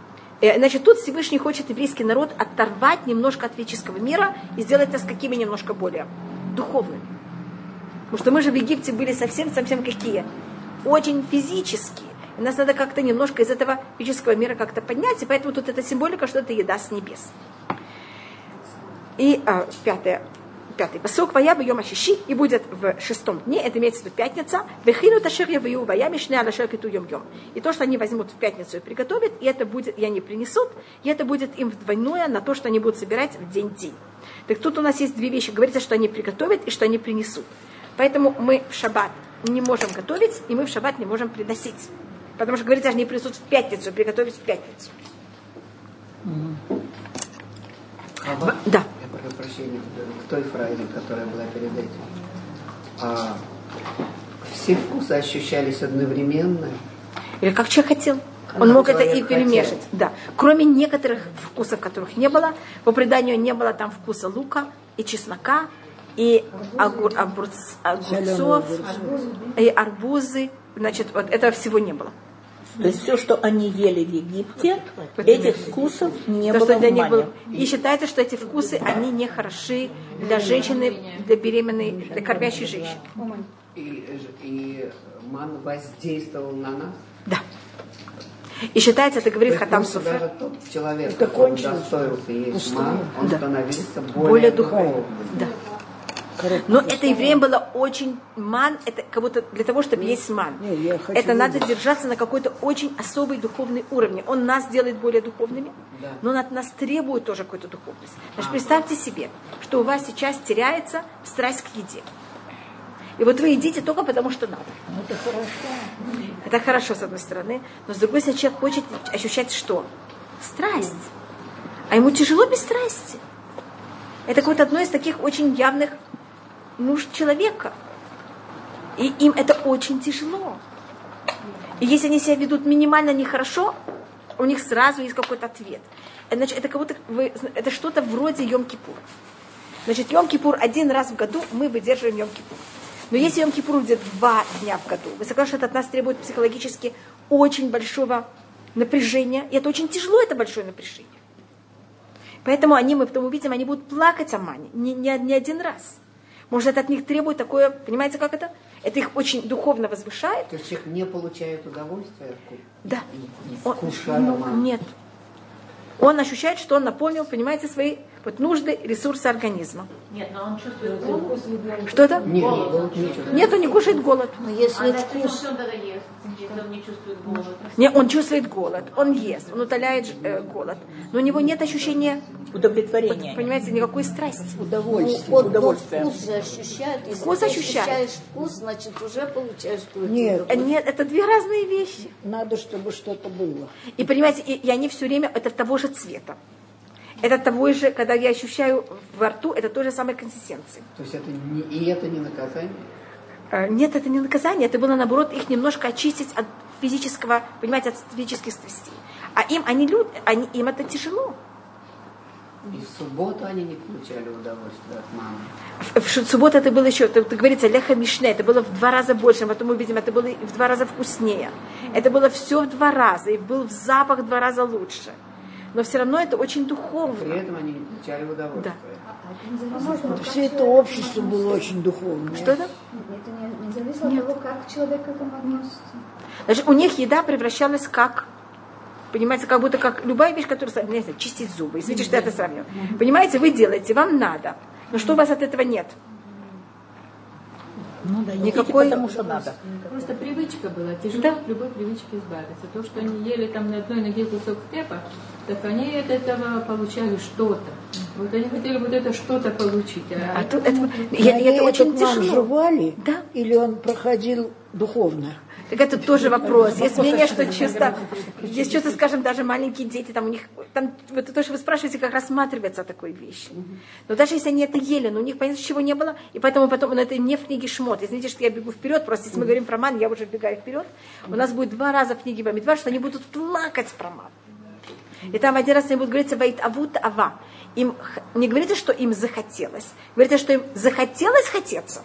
Э, Значит, тут Всевышний хочет еврейский народ оторвать немножко от физического мира и сделать нас какими немножко более духовными. Потому что мы же в Египте были совсем-совсем какие? Очень физические. И нас надо как-то немножко из этого физического мира как-то поднять, и поэтому тут эта символика, что это еда с небес. И а, пятое, пятый посок вая бьем ощищи, и будет в шестом дне, это имеется в виду пятница, вехину ташер я вою вая мишне алашер киту йом йом. И то, что они возьмут в пятницу и приготовят, и это будет, и они принесут, и это будет им вдвойное на то, что они будут собирать в день день. Так тут у нас есть две вещи. Говорится, что они приготовят и что они принесут. Поэтому мы в шаббат не можем готовить, и мы в шаббат не можем приносить. Потому что говорится, они принесут в пятницу, приготовить в пятницу. Хава, Да. я прошу прощения, к той фразе, которая была перед этим. А, все вкусы ощущались одновременно. Или как человек хотел. Он Как мог это и перемешать. хотел. Да. Кроме некоторых вкусов, которых не было. По преданию не было там вкуса лука и чеснока, и огур- огурц- огурцов, и арбузы. Значит, вот этого всего не было. То есть все, что они ели в Египте, этих вкусов не То, было в мане. было. И считается, что эти вкусы, они не хороши для женщины, для беременной, для кормящей женщины. И, и ман воздействовал на нас. Да. И считается, это говорит Хатам Суфер, даже тот человек, Это который кончилось. достоился есть ман, он Да. становился более, более духовным. духовным. Да. Но это евреям было очень ман, это как будто для того, чтобы есть ман. Не, хочу Это надо держаться на какой-то очень особый духовный уровень. Он нас делает более духовными, Да. но он от нас требует тоже какой-то духовности. Значит, представьте себе, что у вас сейчас теряется страсть к еде. И вот вы едите только потому, что надо. Это хорошо. Это хорошо, с одной стороны, но с другой стороны, человек хочет ощущать что? Страсть. А ему тяжело без страсти. Это вот одно из таких очень явных нужд человека. И им это очень тяжело. И если они себя ведут минимально нехорошо, у них сразу есть какой-то ответ. Э, Значит, это как будто вы, это что-то вроде Йом-Кипур. Значит, Йом-Кипур один раз в году мы выдерживаем Йом-Кипур. Но если Йом-Кипур будет два дня в году, вы согласны, что это от нас требует психологически очень большого напряжения. И это очень тяжело, это большое напряжение. Поэтому они, мы потом увидим, они будут плакать о мане не, не, не один раз. Может, это от них требует такое, понимаете, как это? Это их очень духовно возвышает. То есть человек не получает удовольствия ку- Да. Он- ну, нет. Он ощущает, что он наполнил, понимаете, свои вот, нужды, ресурсы организма. Нет, но он чувствует голод. Что это? Нет, голод не чувствует. Нет, он не кушает голод. Но если А вкус, он тогда ест, если он не чувствует голод? Не, он чувствует голод, он ест, он утоляет э, голод. Но у него нет ощущения, Удовлетворение. понимаете, никакой страсти. Удовольствие. он удовольствие. вкус же ощущает. Если Вкус ты ощущает. ощущаешь вкус, значит уже получаешь что Нет. Э, Нет, это две разные вещи. Надо, чтобы что-то было. И понимаете, и, и они все время это того же цвета. Это того же, когда я ощущаю во рту, это той же самой консистенции. То есть это не, и это не наказание? Э, Нет, это не наказание, это было наоборот их немножко очистить от физического, понимаете, от физических страстей. А им они люди, они, им это тяжело. И в субботу они не получали удовольствия от мамы. В, в субботу это было еще, это, это говорится, леха мишне, это было в два раза больше, потом мы увидим, это было в два раза вкуснее. Это было все в два раза, и был запах в два раза лучше. Но все равно это очень духовно. При этом они получали удовольствие. Все это общество было очень духовное. Что это? Это не, не зависит от того, как человек к этому относится. Значит, у них еда превращалась как Понимаете, как будто как любая вещь, которая, не знаю, чистить зубы. Извините, что я это сравниваю. Понимаете, вы делаете, вам надо. Но что у вас от этого нет? Ну да, Никакой- потому что надо. Просто привычка была, тяжело Да. от любой привычки избавиться. То, что они ели там на одной ноге кусок хлеба, так они от этого получали что-то. Вот они хотели вот это что-то получить. А, А тут это, я- это очень тяжело. жевали? Да. Или он проходил духовно? Так это тоже вопрос. Есть мнение, что чисто, здесь что-то, скажем, даже маленькие дети, там у них, там, вот то, что вы спрашиваете, как рассматривается такой вещи. Но даже если они это ели, но у них, понятно, чего не было, и поэтому потом, но это не в книге Шмот. Извините, что я бегу вперед, просто если мы говорим про ман, я уже бегаю вперед. У нас будет два раза в книге Бамидбар, что они будут плакать про ман. И там один раз они будут говориться «Ваит авут ава». Им не говорится, что им захотелось. Говорится, что им захотелось хотеться.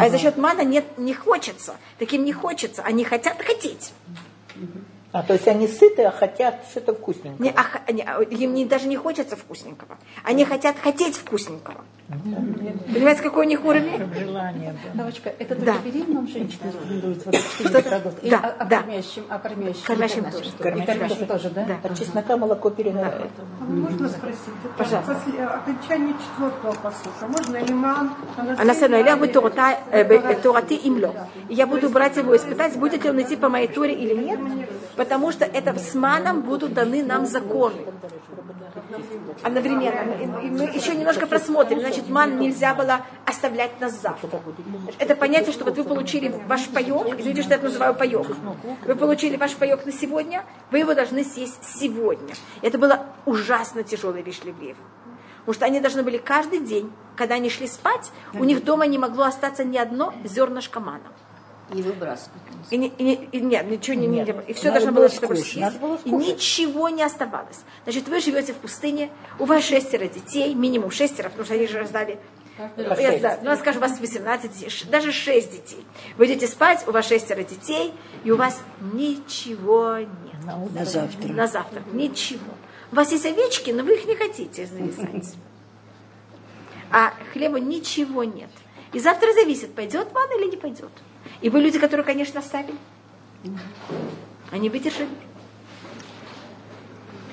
А за счет мана нет, не хочется. Таким не хочется. Они хотят хотеть. А, то есть они сыты, а хотят что-то вкусненькое. Не, а не, а им не- даже не хочется вкусненького. Они хотят хотеть вкусненького. Понимаете, какой у них уровень? Желание, да. Девочка, это Да. беременным женщинам Что-то- да, а- а да. кормящим, а кормящим? Кормящим тоже. Кормящим тоже, да? Да. От чеснока молоко перегорает. А Можно спросить? Это Пожалуйста. После э, окончания четвертого посука. Можно лиман? А на самом деле, Тората, э, б- э, Тораты имло. И я буду брать его испытать, будет ли он идти по моей Торе или нет, потому что это с маном будут даны нам законы. Одновременно. И- Мы еще немножко просмотрим. Значит, ман нельзя было оставлять на завтра. Это понятие, что вот вы получили ваш паек, извините, что я это называю паек. Вы получили ваш паек на сегодня, вы его должны съесть сегодня. Это было ужасно тяжелая вещь. Потому что они должны были каждый день, когда они шли спать, у них дома не могло остаться ни одно зернышко мана. И выбрасывать. И, не- и и нет, ничего не, не было. И все надо должно было было было И ничего не оставалось. Значит, вы живете в пустыне, у вас шестеро детей, минимум шестеро, потому что они же раздали я знаю, ну, скажем, у вас 18 детей, даже 6 детей. Вы идете спать, у вас шестеро детей, и у вас ничего нет. На завтра. На завтра. Ничего. У вас есть овечки, но вы их не хотите зависать. А хлеба ничего нет. И завтра зависит, пойдет ман или не пойдет. И вы люди, которые, конечно, оставили. Они выдержали.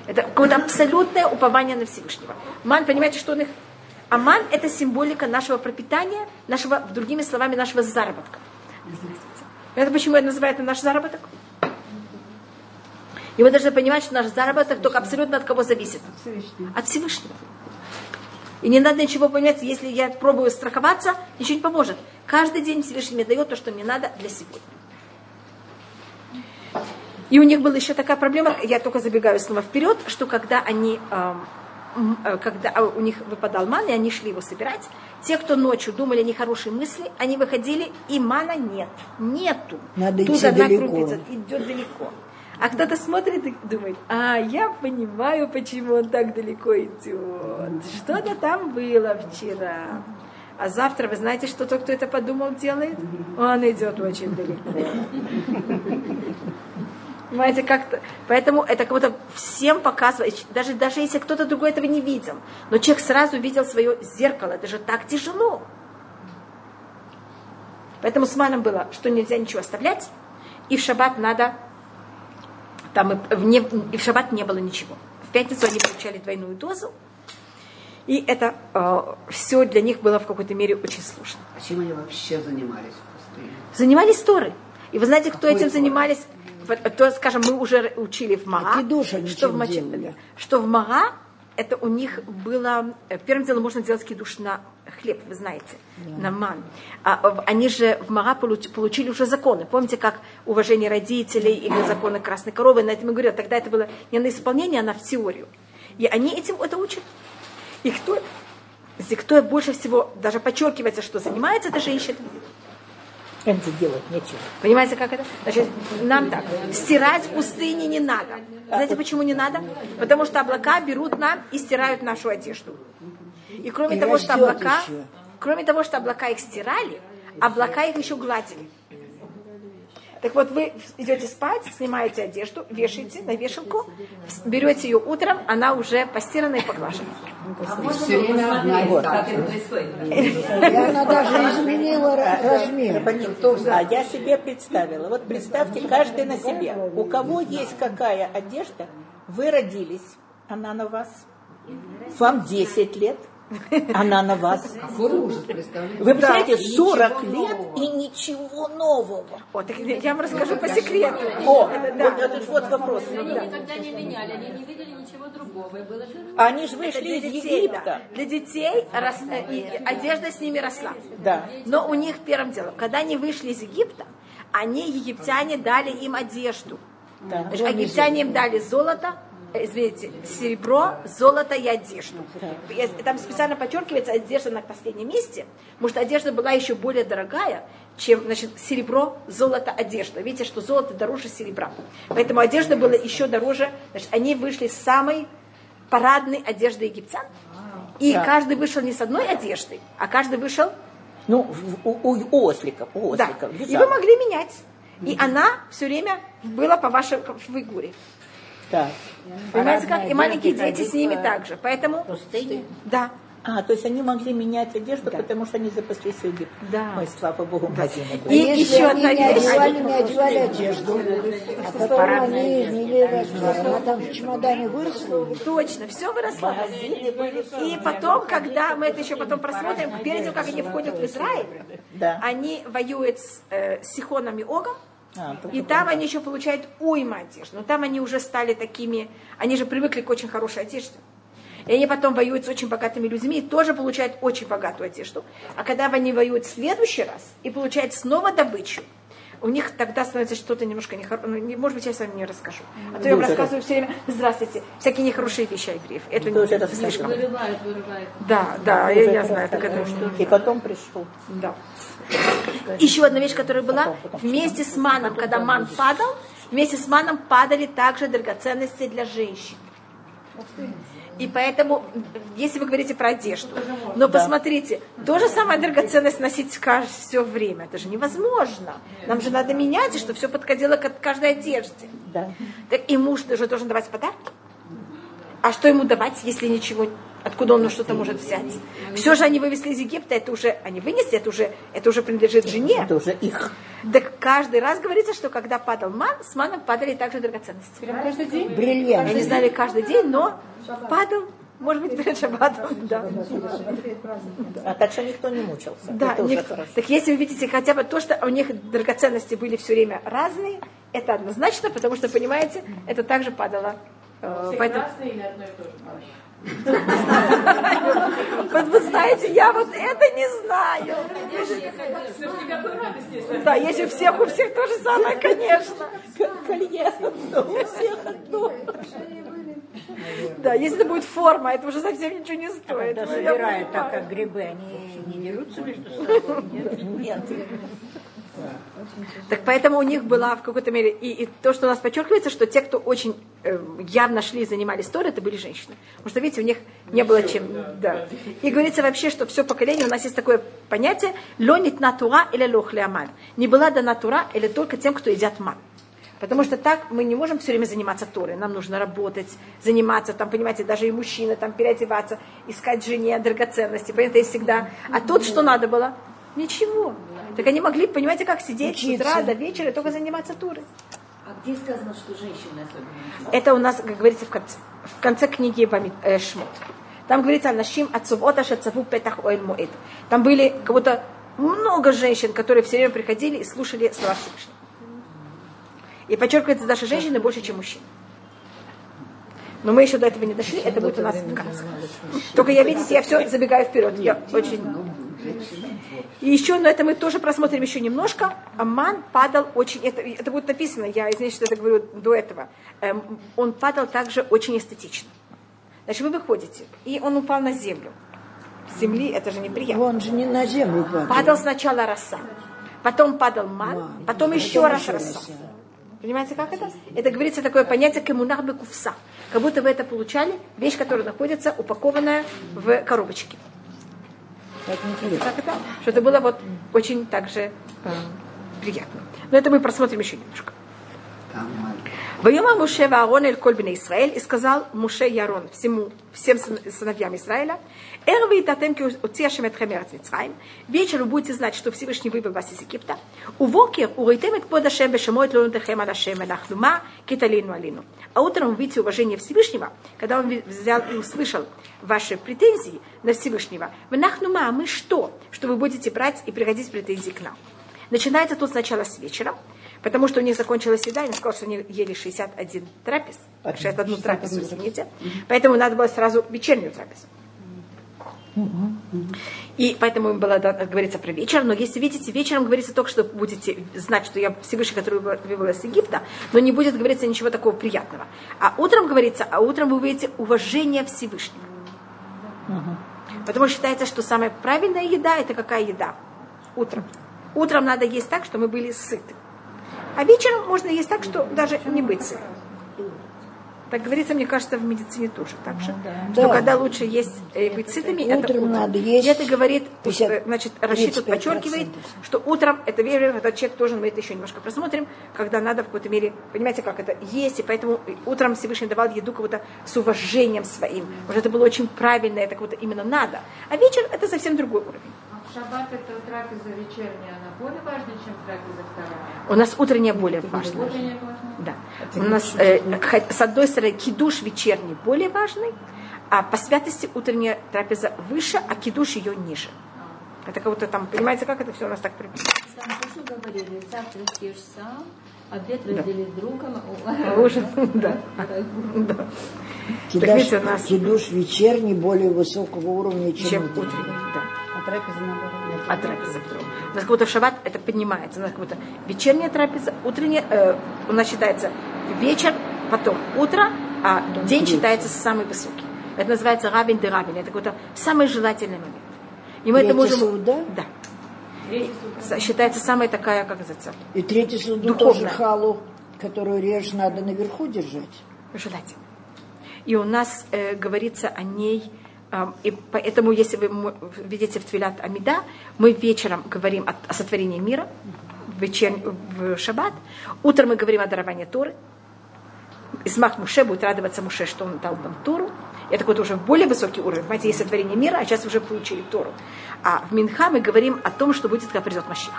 Это какое-то абсолютное упование на Всевышнего. Ман, понимаете, что он их... А ман – это символика нашего пропитания, нашего, другими словами, нашего заработка. Это почему это называют наш заработок? И вы должны понимать, что наш заработок только абсолютно от кого зависит? От Всевышнего. И не надо ничего понимать, если я пробую страховаться, ничего не поможет. Каждый день Всевышний мне дает то, что мне надо для сегодня. И у них была еще такая проблема, я только забегаю снова вперед, что когда они, э, когда э, у них выпадал ман, и они шли его собирать, те, кто ночью думали нехорошие мысли, они выходили, и мана нет, нету. Надо Тут идти одна далеко. крупица идет далеко. А кто-то смотрит и думает, а я понимаю, почему он так далеко идет. Что-то там было вчера. А завтра, вы знаете, что тот, кто это подумал, делает? Он идет очень далеко. Понимаете, как-то. Поэтому это как будто всем показывает, даже, даже если кто-то другой этого не видел. Но человек сразу видел свое зеркало. Это же так тяжело. Поэтому с маном было, что нельзя ничего оставлять, и в шаббат надо, там и в, не- и в шаббат не было ничего. В пятницу они получали двойную дозу, и это все для них было в какой-то мере очень сложно. А чем они вообще занимались в пустыне? Занимались Торой. И вы знаете, кто Какой этим Торой? занимались? То, скажем, мы уже учили в Мага, А что в, делали? что в Мага это у них было... э, Первым делом можно делать кидуш на хлеб, вы знаете, на ман. А они же в Мага получ- получили уже законы. Помните, как уважение родителей или законы красной коровы, на этом я говорила, тогда это было не на исполнение, а на в теорию. И они этим это учат. И кто, если кто больше всего даже подчеркивается, что занимается эта женщина, Это делать нечего. Понимаете, как это? Значит, нам так. Стирать в пустыне не надо. Знаете, почему не надо? Потому что облака берут нам и стирают нашу одежду. И кроме И того, что облака, еще. кроме того, что облака их стирали, облака их еще гладили. Так вот, вы идете спать, снимаете одежду, вешаете на вешалку, берете ее утром, она уже постирана и поглажена. Все время одна и та Как же. это происходит? Она даже изменила ра- размер. А я себе представила. Вот представьте, каждый на себе. У кого есть какая одежда, вы родились, она на вас. Вам 10 лет, она на вас. Какой ужас, представляете? Вы представляете, 40 лет и ничего нового. Вот, так я вам расскажу по секрету. О, Это да. вот этот вот вопрос. Они никогда не меняли, они не видели ничего другого. И было Они же вышли из детей, Египта. да. Для детей рос- э, и одежда с ними росла. Да. Но у них первым делом, когда они вышли из Египта, они, египтяне, дали им одежду. Да. Египтяне им дали золото, извините, серебро, золото и одежду. Там специально подчеркивается одежда на последнем месте, потому что одежда была еще более дорогая, чем значит, серебро, золото, одежда. Видите, что золото дороже серебра. Поэтому одежда была еще дороже. Значит, они вышли с самой парадной одежды египтян. И Да. каждый вышел не с одной одеждой, а каждый вышел Ну, у, у- у осликов, у да. осликов. И лежал. вы могли менять. И она все время была по вашей фигуре. Да. Понимаете как? И маленькие дети с ними также. Поэтому, Пустыне. да. А, то есть они могли менять одежду, потому что они запаслись в Египет. Да. Ой, слава Богу, магазины И были. Если еще они одна не вещь. одевали, не одевали одежду, а потом они изменили размер. Она там в чемодане выросла. Точно, все выросло. И потом, когда мы это еще потом просмотрим, перед тем, как они входят в Израиль, Да. они воюют с э, Сихоном и Огом, А, и там они еще получают уйма одежды. Но там они уже стали такими, они же привыкли к очень хорошей одежде. И они потом воюют с очень богатыми людьми и тоже получают очень богатую одежду. А когда они воюют в следующий раз и получают снова добычу, у них тогда становится что-то немножко нехорошее. Может быть, я с вами не расскажу. А то я вам Дуже рассказываю все время, здравствуйте, всякие нехорошие вещи о евреев. Это Тоже не расскажу. слишком. вырывает, вырывает. Да, да, я, я знаю, так это И потом пришел. да. Еще одна вещь, которая была, вместе с маном, когда ман падал, вместе с маном падали также драгоценности для женщин. И поэтому, если вы говорите про одежду, но посмотрите, то же самое драгоценность носить все время, это же невозможно. Нам же надо менять, и чтобы все подходило к каждой одежде. Да. Так и муж же должен давать подарки. А что ему давать, если ничего, откуда он что-то может взять? Все же они вывезли из Египта, это уже, они вынесли, это уже, это уже принадлежит жене. Это уже их. Так каждый раз говорится, что когда падал ман, с маном падали также драгоценности. Прям каждый день? Бриллиант. Не знали каждый день, но падал, может быть, перед шаббатом, да. А так что никто не мучился. Да, это никто. Так если вы видите хотя бы то, что у них драгоценности были все время разные, это однозначно, потому что, понимаете, это также падало. Э, Поэтому, Красный или одно и то же? Вот вы знаете, я вот это не знаю. Да, если у всех, у всех то же самое, конечно. Колье. У всех одно. Да, если это будет форма, это уже совсем ничего не стоит. Когда Ну, собирают так, как грибы, они не дерутся между собой? Нет. Так поэтому у них была в какой-то мере, и, и то, что у нас подчеркивается, что те, кто очень э, явно шли и занимались Торой, это были женщины. Потому что, видите, у них не было чем. Да. И говорится вообще, что все поколение, у нас есть такое понятие, лонит натура или лохлеаман. Не была дана тура или только тем, кто едят ман. Потому что так мы не можем все время заниматься Торой. Нам нужно работать, заниматься, там, понимаете, даже и мужчина, там, переодеваться, искать жене драгоценности. Понимаете, есть всегда. А тут что надо было? Ничего. Так они могли, понимаете, как сидеть с утра до вечера и только заниматься Торой. А где сказано, что женщины особенно? Это у нас, как говорится, в конце, в конце книги Бамид- э, Шмот. Там говорится о нашим отцовота шацаву петах оэль. Там были как будто много женщин, которые все время приходили и слушали слова Всевышнего. И подчеркивается, даже женщины больше, чем мужчины. Но мы еще до этого не дошли, это будет у нас в конце. Только я, видите, я все забегаю вперед. Я очень... И еще, но это мы тоже просмотрим еще немножко. Аман падал очень, это, это будет написано, я извиняюсь, что это говорю до этого. Эм, он падал также очень эстетично. Значит, вы выходите, и он упал на землю. С земли это же неприятно. Он же не на землю падал. Падал сначала роса, потом падал ман, Ман, потом еще потом раз еще роса. роса. Понимаете, как это? Это говорится такое понятие коммунар кувса. Как будто вы это получали, вещь, которая находится упакованная в коробочке. Как не хлеб. Как это? Что это было вот очень так же э, приятным. Но это мы просмотрим еще немножко. Воема Муше Ваарон эль коль бней Исраэль, и сказал Муше и Аарон всему, всем сын- сыновьям Израиля, Эрви татем ки уцешем эт хемерец Мицраим, вечером вы будете знать, что Всевышний вывел вас из Египта, у вокер урейтем эт под Ашем бешемот лонутехем ад Ашем энахнума киталину алину. А утром увидите уважение Всевышнего, когда он взял и услышал ваши претензии на Всевышнего. Венахнума, а мы что? Что вы будете брать и приходить с претензией к нам. Начинается тут сначала с вечера, потому что у них закончилась еда, они сказали, что они ели 61 трапез, 61 трапезу, извините, поэтому надо было сразу вечернюю трапезу. И поэтому им было да, говорится про вечер, но если видите, вечером говорится только, что будете знать, что я Всевышний, который вывел из Египта, но не будет говориться ничего такого приятного. А утром говорится, а утром вы увидите уважение Всевышнего. Потому что считается, что самая правильная еда это какая еда? Утром. Утром надо есть так, что мы были сыты. А вечером можно есть так, что даже не быть сытым. Так говорится, мне кажется, в медицине тоже так же. Что Да. когда лучше есть э, быть сытыми, это Утром утром. надо есть это говорит, 50, э, значит, Рашид тут 35%. подчеркивает, что утром, это верно, этот человек тоже, мы это еще немножко просмотрим, когда надо в какой-то мере, понимаете, как это есть, и поэтому утром Всевышний давал еду кого-то с уважением своим. Может, это было очень правильно, это кого-то именно надо. А вечер это совсем другой уровень. А шаббат это трапеза вечерняя, она более важная, чем трапеза вторая? У нас утренняя более. Утренняя важная? Да. У нас, э, с одной стороны, кидуш вечерний более важный, а по святости утренняя трапеза выше, а кидуш ее ниже. Это как будто там, понимаете, как это все у нас так приписано? Там тоже говорили, завтра съешь сам, обед раздели с другом. Ужин, да. да. Кидаш, видите, у нас- кидуш вечерний более высокого уровня, чем, Чем утренний. утренний, да. А трапеза наоборот. А трапеза вдруг. У нас как будто в шаббат это поднимается. У нас как будто вечерняя трапеза, утренняя, э, у нас считается вечер, потом утро, а день считается самый высокий. Это называется равен де равен. Это какой-то самый желательный момент. И мы это Третья можем... сауда? Да. Считается самая такая, как называется, И третий суду Духовная. тоже халу, которую режь, надо наверху держать. желательно. И у нас э, говорится о ней, э, и поэтому, если вы видите в Твилят Амида, мы вечером говорим о, о сотворении мира, в, вечер, в шаббат, утром мы говорим о даровании Торы, Исмах Муше будет радоваться Муше, что он дал нам Тору. Это какой-то уже более высокий уровень. Понимаете, есть сотворение мира, а сейчас уже получили Тору. А в Минха мы говорим о том, что будет, когда придет Машех.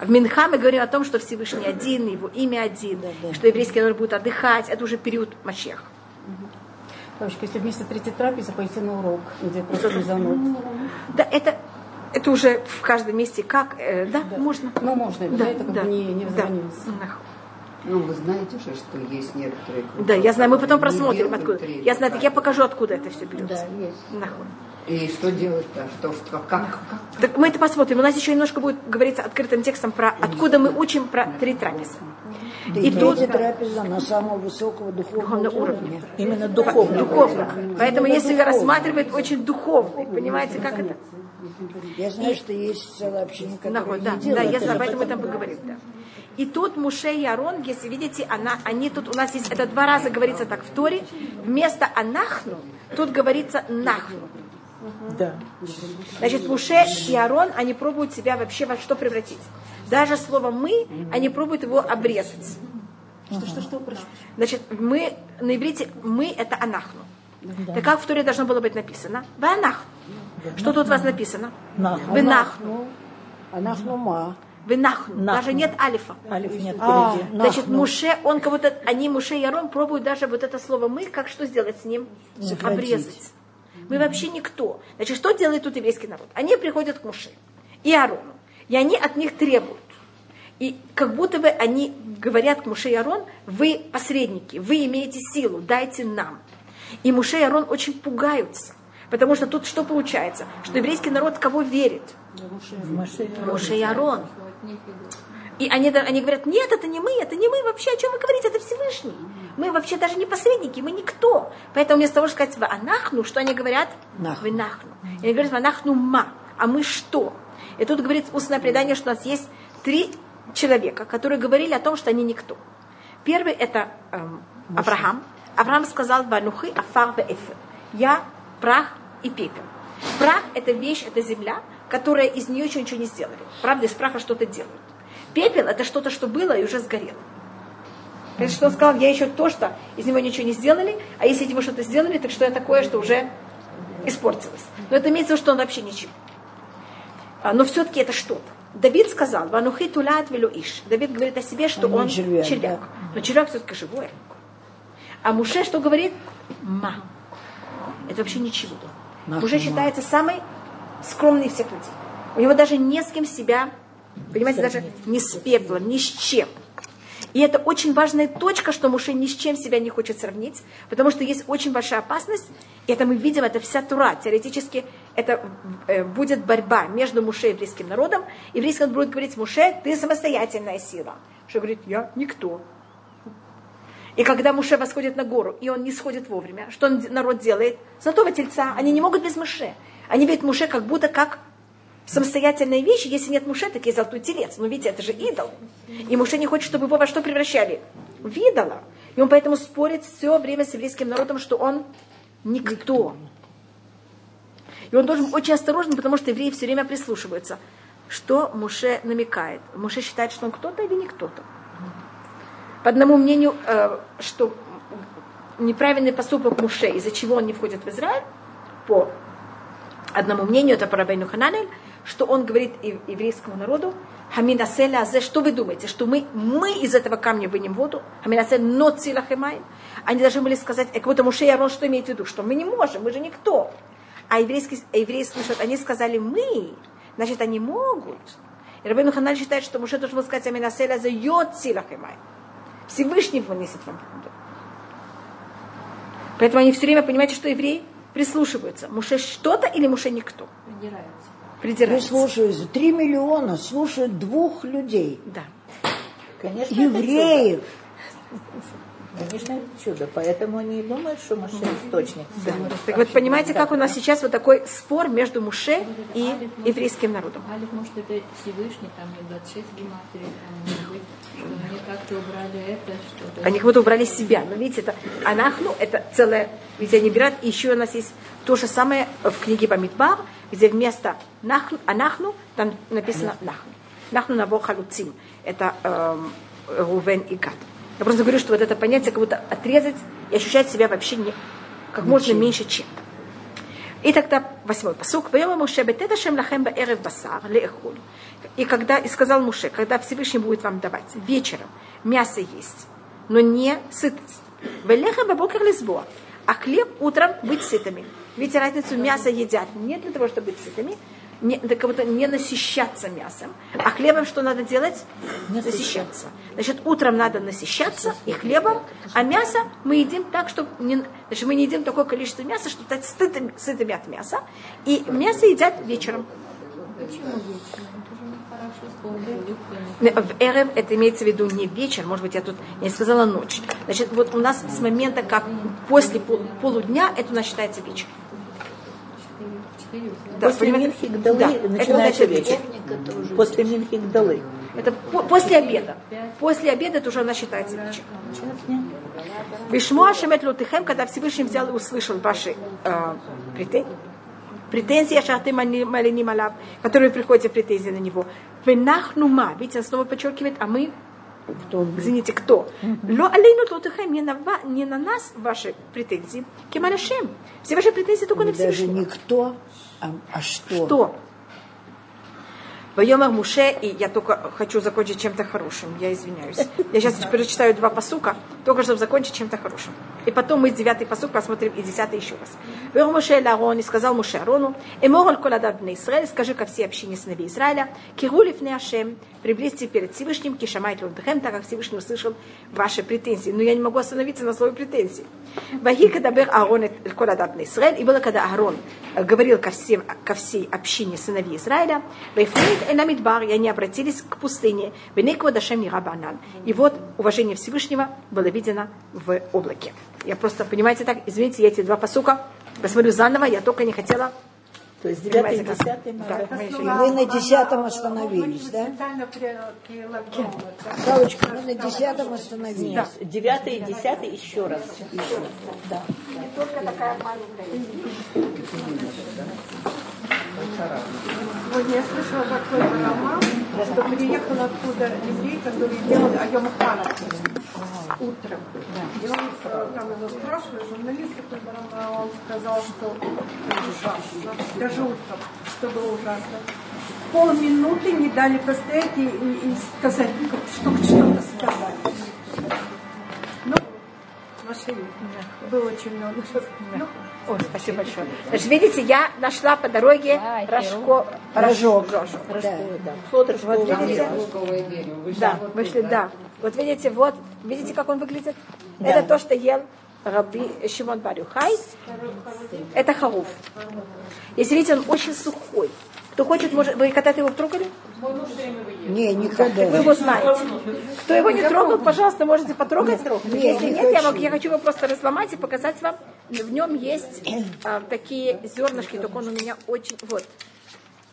В Минха мы говорим о том, что Всевышний один, его имя один, что еврейский народ будет отдыхать. Это уже период Машеха. Бабушка, если вместо третьей трапезы пойти на урок, где просто зануд. Да, это, это уже в каждом месте как, э, да, можно. Ну, можно, да, это как бы не, не да. Ну, вы знаете же, что есть некоторые... Да, я знаю, мы потом просмотрим, откуда. Я знаю, так я покажу, откуда это все берется. Да, есть. Нахуй. И что делать-то? Что, что, как, как? Так мы это посмотрим. У нас еще немножко будет говориться открытым текстом про откуда мы учим про три трапезы. И, И тут трапеза на самого высокого духовного Духовного уровня. уровня. Именно духовно. духовно. Поэтому Именно если духовно. рассматривает очень духовный, понимаете, как это? Я знаю, что есть которое Нахуй, не да, да, делает я знаю, поэтому мы там поговорим. Да. И тут Муше и Арон, если видите, она, они тут, у нас есть, это два раза говорится так в Торе, вместо анахну, тут говорится нахну. Да. Значит, Муше и Арон, они пробуют себя вообще во что превратить. Даже слово «мы», они пробуют его обрезать. Что, что, что, прошу. Значит, мы, на иврите «мы» — это анахну. Так как в Торе должно было быть написано? Ванахну. Что тут у вас написано? Нахну. Венахну. Анахнума. Венахну. Нахну. Даже нет алифа. Алиф нет А, впереди. Значит, нахну. Муше, он кого-то, они, Муше и Арон, пробуют даже вот это слово «мы», как что сделать с ним? Сократить. Обрезать. Мы вообще никто. Значит, что делает тут еврейский народ? Они приходят к Муше и Арону, и они от них требуют. И как будто бы они говорят к Муше и Арон, вы посредники, вы имеете силу, дайте нам. И Муше и Арон очень пугаются. Потому что тут что получается? Что еврейский народ кого верит? Муше и Арон. И они, они говорят, нет, это не мы, это не мы вообще, о чем вы говорите, это Всевышний. Мы вообще даже не посредники, мы никто. Поэтому вместо того, чтобы сказать «ванахну», что они говорят? Нахну. «Венахну». И они говорят «ванахну ма», а мы что? И тут говорит устное предание, что у нас есть три человека, которые говорили о том, что они никто. Первый это эм, Авраам. Авраам сказал «ванухи афар эфер». Я прах и пепел. Прах – это вещь, это земля, которая из нее еще ничего не сделали. Правда, из праха что-то делают. Пепел это что-то, что было и уже сгорело. Понимаете, что он сказал, я еще то, что из него ничего не сделали, а если из него что-то сделали, так что я такое, что уже испортилось. Но это имеется в виду, что он вообще ничего. А, но все-таки это что-то. Давид сказал, Ванухи тулят иш. Давид говорит о себе, что он, Он червяк, червяк. да. Но червяк все-таки живой. А Муше что говорит? Ма. Это вообще ничего. Нахуй Муше считается самый скромный из всех людей. У него даже не с кем себя, понимаете, даже не с пеплом, ни с чем. И это очень важная точка, что Муше ни с чем себя не хочет сравнить, потому что есть очень большая опасность, и это мы видим, это вся Тура. Теоретически это э, будет борьба между Муше и еврейским народом. Еврейский народ будет говорить, Муше, ты самостоятельная сила. Что говорит, я никто. И когда Муше восходит на гору, и он не сходит вовремя, что народ делает? Золотого тельца. Они не могут без Муше. Они видят Муше как будто как самостоятельные вещи. Если нет Муше, так есть золотой телец. Но видите, это же идол. И Муше не хочет, чтобы его во что превращали? В идола. И он поэтому спорит все время с еврейским народом, что он никто. И он должен очень осторожен, потому что евреи все время прислушиваются. Что Муше намекает? Муше считает, что он кто-то или не кто-то. По одному мнению, э, что неправильный поступок Муше, из-за чего он не входит в Израиль, по одному мнению, это по Рабейну Хананель, что он говорит ев- еврейскому народу, Хаминаселя азе, что вы думаете, что мы, мы из этого камня вынем воду? Хаминасель но цилахемай. Они должны были сказать, э, как будто Муше и Арон, что имеет в виду? Что мы не можем, мы же никто. А еврейские, а евреи слышат, они сказали мы, значит, они могут. И Рабейну Ханаль считает, что Муше должен был сказать, Аминаселя азе йод цилахемай. Всевышний вынесет вам воду. Поэтому они все время, понимаете, что евреи прислушиваются. Муше что-то или Муше никто? Придираются. Придираются. Прислушиваются. Три миллиона слушают двух людей. Да. Конечно, Евреев. Конечно, это чудо. Поэтому они и думают, что Моше источник. Да. Так вот, понимаете, как у нас сейчас вот такой спор между Муше и еврейским народом. Алиф, может, это Всевышний, там и 26 гематрий, там, быть, они как-то убрали это, что-то. Они как будто убрали себя. Но видите, это анахну, это целое, видите, они берут, и еще у нас есть то же самое в книге Бамидбар, где вместо нахну, анахну там написано нахну. Нахну наво халуцим. Это эм, Рувен и Гад. Я просто говорю, что вот это понятие как будто отрезать и ощущать себя вообще не, как можно меньше чем-то. И тогда восьмой посук. И когда, и сказал Муше, когда Всевышний будет вам давать вечером мясо есть, но не сытость. А хлеб утром быть сытыми. Видите разницу? Мясо едят не для того, чтобы быть сытыми, не, как будто не насыщаться мясом. А хлебом что надо делать? Насыщаться. Значит, утром надо насыщаться и хлебом, а мясо мы едим так, чтобы не, значит, мы не едим такое количество мяса, чтобы стать сытыми, сытыми от мяса. И мясо едят вечером. Вечером? В Эрев это имеется в виду не вечер, может быть, я тут не сказала ночь. Значит, вот у нас с момента, как после пол- полудня, это у нас считается вечер. Да, После понимаете? Минхи Гдалы Да, это начинается вечер. После Минхи Гдалы. Это по- после обеда. После обеда это уже у нас считается вечер. Вишмуа шемет лутыхем, когда Всевышний взял и услышал ваши э, претензии, претензии, шахты малиним алав, которые приходят в претензии на него. Венахнума, видите, он снова подчеркивает, а мы, извините, кто? Ло алейну лутыхем, не на, не нас ваши претензии, кемалашем. Все ваши претензии только на Даже Всевышнего. никто, а, а что? Что? Вайомар Муше, и я только хочу закончить чем-то хорошим, я извиняюсь. Я сейчас перечитаю два посука, только чтобы закончить чем-то хорошим. И потом мы девятый посук посмотрим и десятый еще раз. Вайомар Муше Ларон, и сказал Муше Арону, Эмор аль коладат бней Израиль, скажи ко всей общине сыновей Израиля, Кирулив не Ашем, приблизьте перед Всевышним, Кишамайт Лундхем, так как Всевышний услышал ваши претензии. Но я не могу остановиться на слове претензии. Ваги кадабер Аарон эль коладат бней Израиль, и было, когда Аарон говорил ко, всем, ко всей общине сыновей Израиля, Вайфнит Энамидбар, и они обратились к пустыне, Венеква Дашем Нирабанан. И вот уважение Всевышнего было видено в облаке. Я просто, понимаете так, извините, я эти два посука посмотрю заново, я только не хотела То есть девятый и Понимаете, как? десятый мы Да. Мы еще не- на десятом остановились, да? Галочка, мы на десятом остановились. Нет, девятый и десятый еще раз. Еще раз. Да. Сегодня я слышала такой роман, что приехал оттуда еврей, который делал Айом утром. И он э, там его спрашивает, журналист такой Барама, он сказал, что ужасно, даже утром, что было ужасно. Полминуты не дали постоять и, и, и сказать, чтобы что-то сказать. Машине было очень много. Ну, Ой, спасибо большое. Значит, видите, я нашла по дороге рожко, рожок. рожок. Да. Плод Вот видите? Да, вышли, да. Вот видите, вот, видите, как он выглядит? Это то, что ел Раби Шимон Барюхай. Это харуф. Если видите, он очень сухой. Кто хочет, может... Вы когда-то его трогали? Не, никогда. Вы его знаете. Кто его не трогал, пожалуйста, можете потрогать. Не, Если не нет, я, хочу. мог- я хочу его просто разломать и показать вам. В нем есть а, такие зернышки, только он у меня очень... Вот.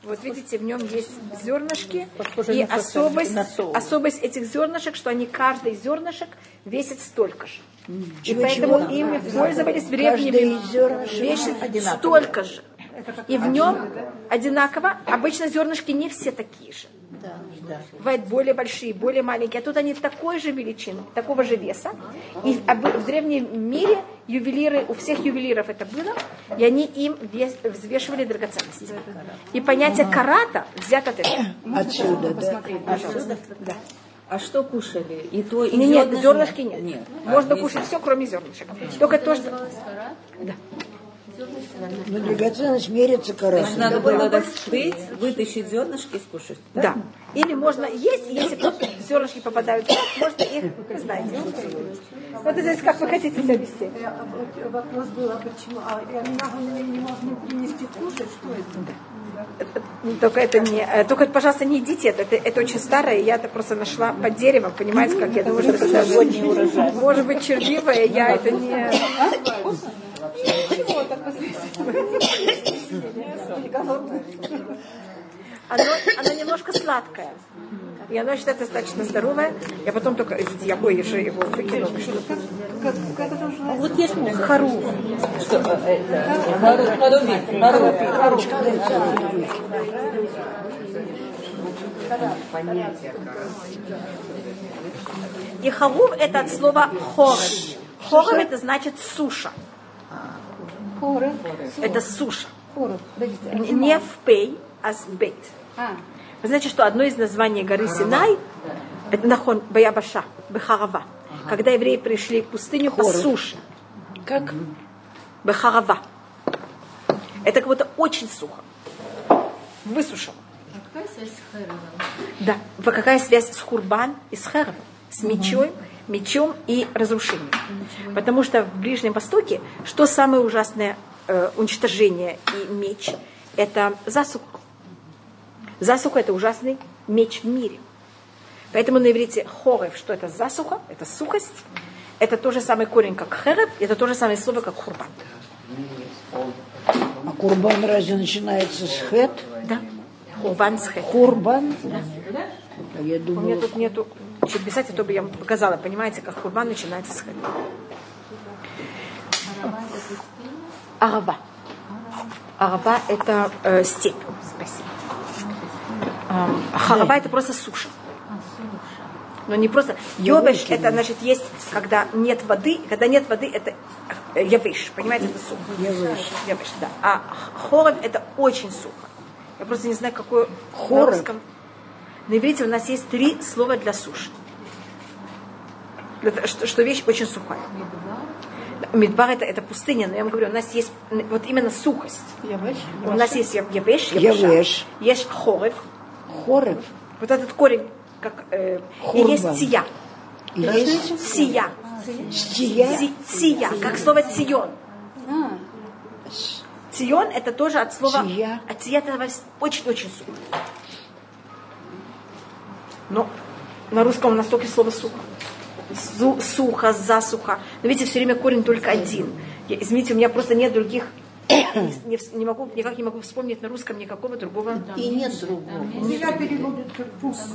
Вот видите, в нем есть зернышки. Похоже И особость, особость этих зернышек, что они каждый зернышек весит столько же. И Чего, поэтому ими пользовались в Каждое древнем из зернышек весит столько же. И в нем одинаково. Обычно зернышки не все такие же. Бывают более большие, более маленькие. А тут они такой же величины, такого же веса. И в древнем мире ювелиры, у всех ювелиров это было, и они им вес- взвешивали драгоценности. И понятие карата взято от этого. Отсюда, да. Да. А что кушали? И то, и Не, нет, зернышки нет. Нет. Можно кушать все, кроме зернышек. Только то, что... Но драгоценность мерится карасом. надо было раскрыть, вытащить зернышки и скушать. Да. Или можно есть, и если зернышки попадают в рот, можно их, вы знаете. Вот это здесь как вы хотите себя вести. э, вот вопрос был, а почему? А Раминаху не можно принести кушать? Что это? Только это не, э, только, пожалуйста, не едите это. Это, это очень старое. Я это просто нашла под деревом, понимаете, как я думаю, что это может быть червивое. Я это не. Оно, оно немножко сладкое. И оно считается достаточно здоровое. Я потом только, я же его выкинула. Вот есть Хару. И харув это от слова хорев. Хорев это значит суша. Это суша. Н- Не в пей, а с бейт. Вы знаете, что одно из названий горы Синай, это нахон Баябаша, Бехарава. Когда евреи пришли в пустыню по суше. Как? Бехарава. Это как будто очень сухо. Высушено. Какая связь с Херевом? Да. Какая связь с Хурбан и с Хером? С мечом, мечом и разрушением. Потому что в Ближнем Востоке, что самое ужасное э, уничтожение и меч, это засуха. Засуха это ужасный меч в мире. Поэтому на иврите хорев, что это засуха, это сухость, это то же самый корень, как херев, это то же самое слово, как хурбан. А курбан разве начинается с хет? Да. Хурбан с хет. Курбан? А я У меня думала, тут нету, что писать, а то бы я вам показала. Понимаете, как хурбан начинается с хэт. Арава. Арава – это э, степь. Спасибо. Эм, Харава – это просто суша. Но не просто. Йовеш – это значит есть, когда нет воды. Когда нет воды, это э, явиш. Понимаете, это сухо. Явиш. Явиш, да. А хоров – это очень сухо. Я просто не знаю, какое Хорев? русском. На иврите у нас есть три слова для суши. Что, что вещь очень сухая. Мидбар это, это пустыня, но я вам говорю, у нас есть вот именно сухость. У нас есть явеш, Явеш. есть хорев, хорев. вот этот корень, как, э, и есть тия. Есть Сия. стия. Си- Сия, как слово цион. Цион это тоже от слова... Тия. От тия это очень-очень сухо. Но на русском у нас только слово сухо. Зу- сухо, засуха. Но видите, все время корень только один. Я- извините, у меня просто нет других... не, не могу, никак не могу вспомнить на русском никакого другого. И нет другого. Тебя переводят как пуст.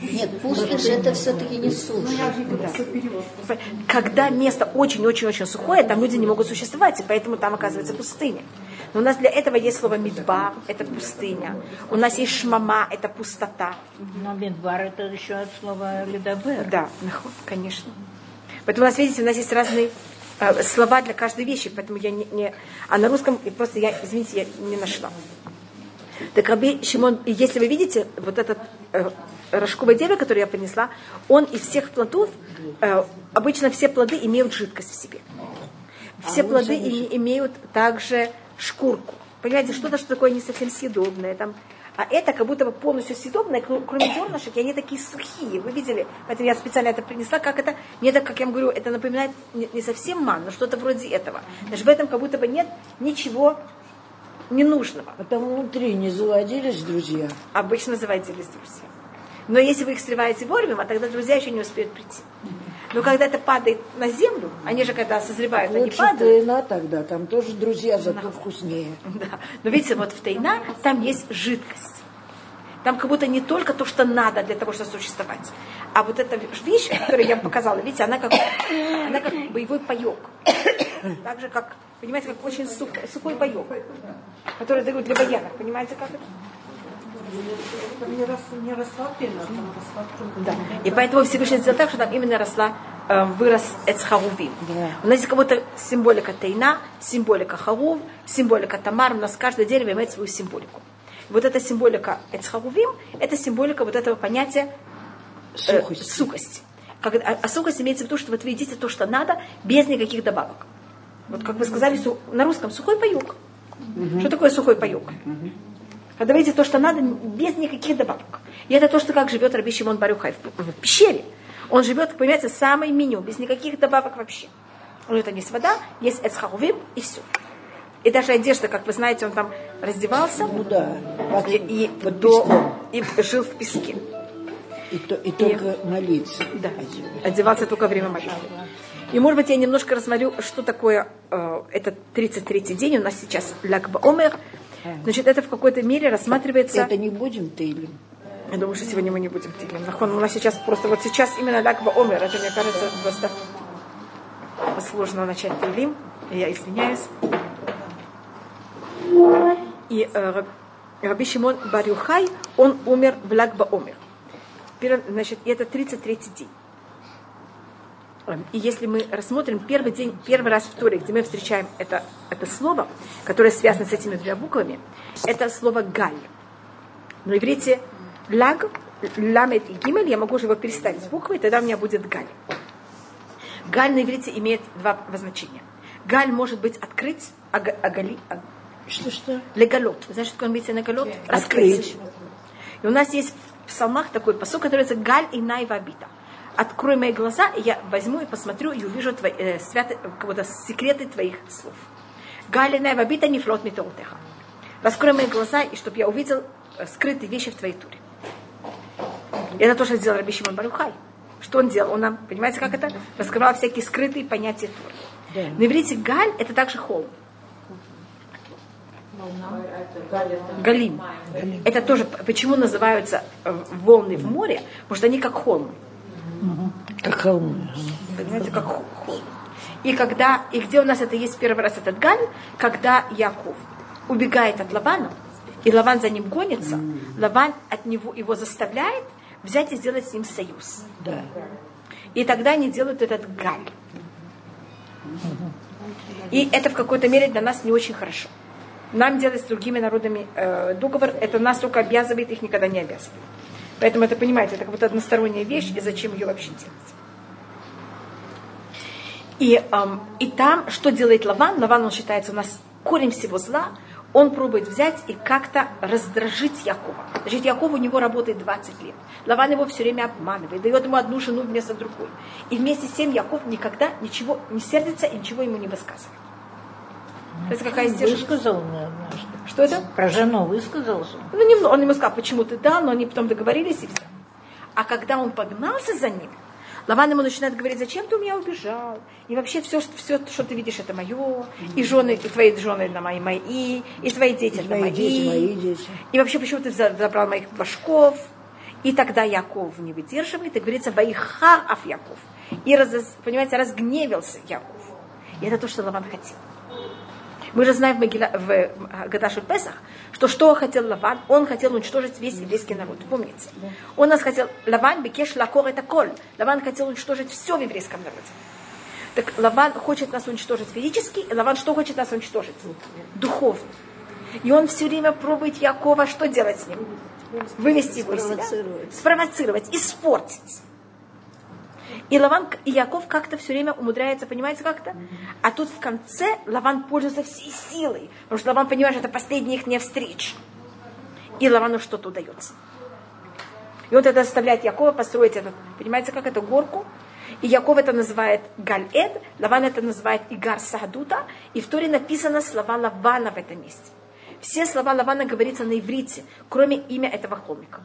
Нет, пустошь это все-таки не суша. перевод. Когда место очень-очень-очень сухое, там люди не могут существовать, и поэтому там оказывается пустыня. Но у нас для этого есть слово мидбар, это пустыня. У нас есть шмама, это пустота. Но Мидбар это еще от слова ледобер. Да, конечно. Поэтому у нас, видите, у нас есть разные э, слова для каждой вещи, поэтому я не, не... А на русском просто я, извините, я не нашла. Так Раби Шимон, если вы видите, вот этот э, рожковое дерево, которое я принесла, он из всех плодов, э, обычно все плоды имеют жидкость в себе. Все плоды и- имеют также шкурку. Понимаете, что-то, что такое не совсем съедобное. Там, а это как будто бы полностью съедобное, кро- кроме зернышек, и они такие сухие. Вы видели? Поэтому я специально это принесла. Как это? Мне так, как я вам говорю, это напоминает не, совсем ман, но что-то вроде этого. Даже в этом как будто бы нет ничего ненужного. А там внутри не заводились друзья. Обычно заводились друзья. Но если вы их срываете вовремя, тогда друзья еще не успеют прийти. Но когда это падает на землю, они же когда созревают, они Лучше падают. тайна тогда, там тоже друзья, зато вкуснее. Да. Но видите, вот в тайна там есть жидкость. Там как будто не только то, что надо для того, чтобы существовать. А вот эта вещь, которую я вам показала, видите, она как, она как боевой паек. Так же, как, понимаете, как очень сух- сухой паек, который дают для военных. Понимаете, как это? Не, рос, не росла пена, там росла Да. И поэтому Всевышний сделал так, что там именно росла, э, вырос Эцхарувим. У нас есть как будто символика Тейна, символика Харув, символика Тамар. У нас каждое дерево имеет свою символику. И вот эта символика Эцхарувим, это символика вот этого понятия э, Сухость. сухости. Как, а, а сухость имеется в виду, что вот вы едите то, что надо, без никаких добавок. Вот как вы сказали су- на русском, сухой паюк. Что такое сухой паюк? Вы едите то, что надо, без никаких добавок. И это то, что как живет Раби Шимон Барюхай в, пещере. Он живет, понимаете, самое меню, без никаких добавок вообще. У него там есть вода, есть эцхарувим и все. И даже одежда, как вы знаете, он там раздевался Ну да, под, и, и под до- и жил в песке. И, то- и только молиться. Да, одевался только во время молитвы. И, может быть, я немножко рассмотрю, что такое э, этот 33-й день. У нас сейчас Лакба Омер. Значит, это в какой-то мере рассматривается... Это не будем Тейлем. Я думаю, что сегодня мы не будем тилим. Нахон, у нас сейчас просто, вот сейчас именно Лакба Омер. Это, мне кажется, просто сложно начать тилим. Я извиняюсь. И э, Раб- Раби Шимон Барюхай, он умер в Лагба Омер. Значит, это 33-й день. И если мы рассмотрим первый день, первый раз в Торе, где мы встречаем это, это слово, которое связано с этими двумя буквами, это слово «галь». На иврите «лаг», «ламет» и «гимель» я могу уже его переставить с буквой, тогда у меня будет «галь». «Галь» на иврите имеет два значения. «Галь» может быть открыть, а га- агали, а- Что-что? легалот. Вы знаете, что такое имеется легалот? Раскрыть. И у нас есть в псалмах такой посок, который называется «Галь и найвабита». Открой мои глаза, и я возьму и посмотрю, и увижу твои, э, святы, как-то секреты твоих слов. «Галь и найвабита не флот митоутеха». Раскрой мои глаза, и чтобы я увидел э, скрытые вещи в твоей туре. И это то, что сделал Раби Шимон Барюхай. Что он делал? Он нам, понимаете, как это? Раскрывал всякие скрытые понятия Туры. На иврите галь – это также холм. Галим. Это тоже, почему называются э, волны в море? Потому что они как холм. Как холм. Понимаете, как холм. И когда, и где у нас это есть первый раз этот галь, когда Яков убегает от Лавана, и Лаван за ним гонится, Лаван от него его заставляет взять и сделать с ним союз. Да. И тогда они делают этот галь. И это в какой-то мере для нас не очень хорошо. Нам делать с другими народами э, договор, это нас только обязывает, их никогда не обязывает. Поэтому это, понимаете, это как будто односторонняя вещь, и зачем ее вообще делать? И, эм, и там, что делает Лаван? Лаван, он считается у нас корень всего зла. Он пробует взять и как-то раздражить Якова. Значит, Яков у него работает 20 лет. Лаван его все время обманывает, дает ему одну жену вместо другой. И вместе с тем Яков никогда ничего не сердится и ничего ему не высказывает. Это какая стержень? Высказал мне. Что это? Про жену высказался. Ну, немного. Он ему сказал, почему ты да, но они потом договорились и все. А когда он погнался за ним, Лаван ему начинает говорить, зачем ты у меня убежал? И вообще все, что, все, что ты видишь, это мое. И жены, и твои жены это мои, мои. И твои дети это Мои дети, мои дети. И вообще, почему ты за- забрал моих башков? И тогда Яков не выдерживает, и говорится, Ваихар Аф Яков. И, раз, понимаете, разгневился Яков. И это то, что Лаван хотел. Мы же знаем в, Магила, в Гадашу Песах, что что хотел Лаван? Он хотел уничтожить весь еврейский народ. Помните? Он нас хотел... Лаван бекеш лакор это коль. Лаван хотел уничтожить все в еврейском народе. Так Лаван хочет нас уничтожить физически, и Лаван что хочет нас уничтожить? Духовно. И он все время пробует Якова, что делать с ним? Вывести его из себя, спровоцировать, испортить. И Лаван, и Яков как-то все время умудряется, понимаете, как-то? А тут в конце Лаван пользуется всей силой, потому что Лаван понимает, что это последняя их не встреча. И Лавану что-то удается. И он тогда заставляет Якова построить этот, понимаете, как эту горку. И Яков это называет Галь-Эд, Лаван это называет Игар Саадута, и в Торе написано слова Лавана в этом месте. Все слова Лавана говорится на иврите, кроме имя этого холмика.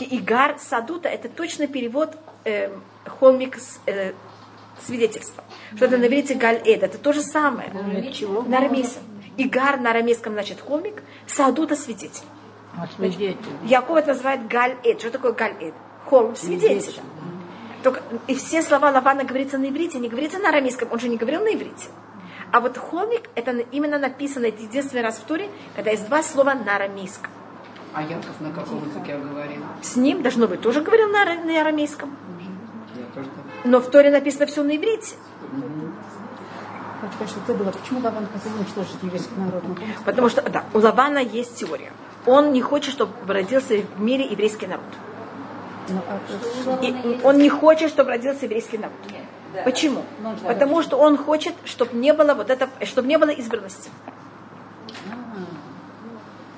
Игар Садута это точный перевод э, холмик с, э, свидетельства. Что это на иврите Галь-Эд, это то же самое. Чего? На арамейском. Игар на арамейском значит холмик, Садута свидетель. Свидетель. Яков это называет Галь-Эд. Что такое Галь-Эд? Холм свидетель. Только, и все слова Лавана говорится на иврите, не говорится на арамейском, он же не говорил на иврите. А вот холмик, это именно написано, это единственный раз в туре, когда есть два слова на арамейском. А Яков на каком языке говорил? С ним, должно быть, тоже говорил на, на арамейском. Но в Торе написано все на иврите. Это было. Почему Лаван хотел уничтожить еврейский народ? Ну? Потому что, да, у Лавана есть теория. Он не хочет, чтобы родился в мире еврейский народ. Ну, а, И он не хочет, чтобы родился еврейский народ. Почему? Потому что он хочет, чтобы не было вот это, чтобы не было избранности.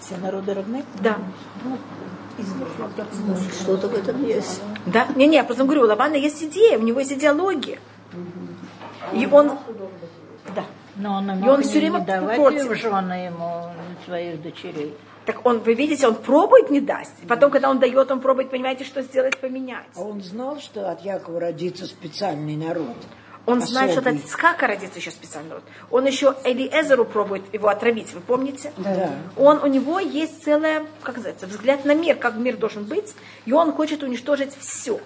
Все народы равны? Да. Что-то в этом есть. Да? Не, не, я просто говорю, у Лавана есть идея, у него есть идеология. И он, да. Но он И он всё не время давать против. в жены ему своих дочерей. Так он, вы видите, он пробует не даст. Потом, когда он дает, он пробует, понимаете, что сделать, поменять. А он знал, что от Якова родится специальный народ. Он знает, что от Особый. Ицхака родится еще специальный народ. Он еще Элиэзеру пробует его отравить, вы помните? Да. Он, у него есть целая, как называется, взгляд на мир, как мир должен быть, и он хочет уничтожить все.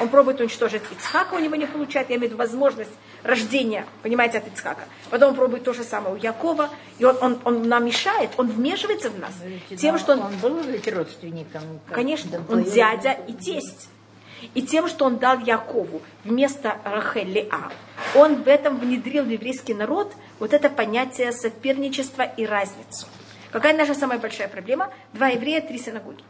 Он пробует уничтожить Ицхака, у него не получается, я имею в виду возможность рождения, понимаете, от Ицхака. Потом он пробует то же самое у Якова, и он, он, он нам мешает, он вмешивается в нас тем, что он, он был родственником. конечно, да, он дядя и тесть. И тем, что он дал Якову вместо Рахель Леа, он в этом внедрил в еврейский народ вот это понятие соперничества и разницу. Какая наша самая большая проблема? Два еврея, три синагоги.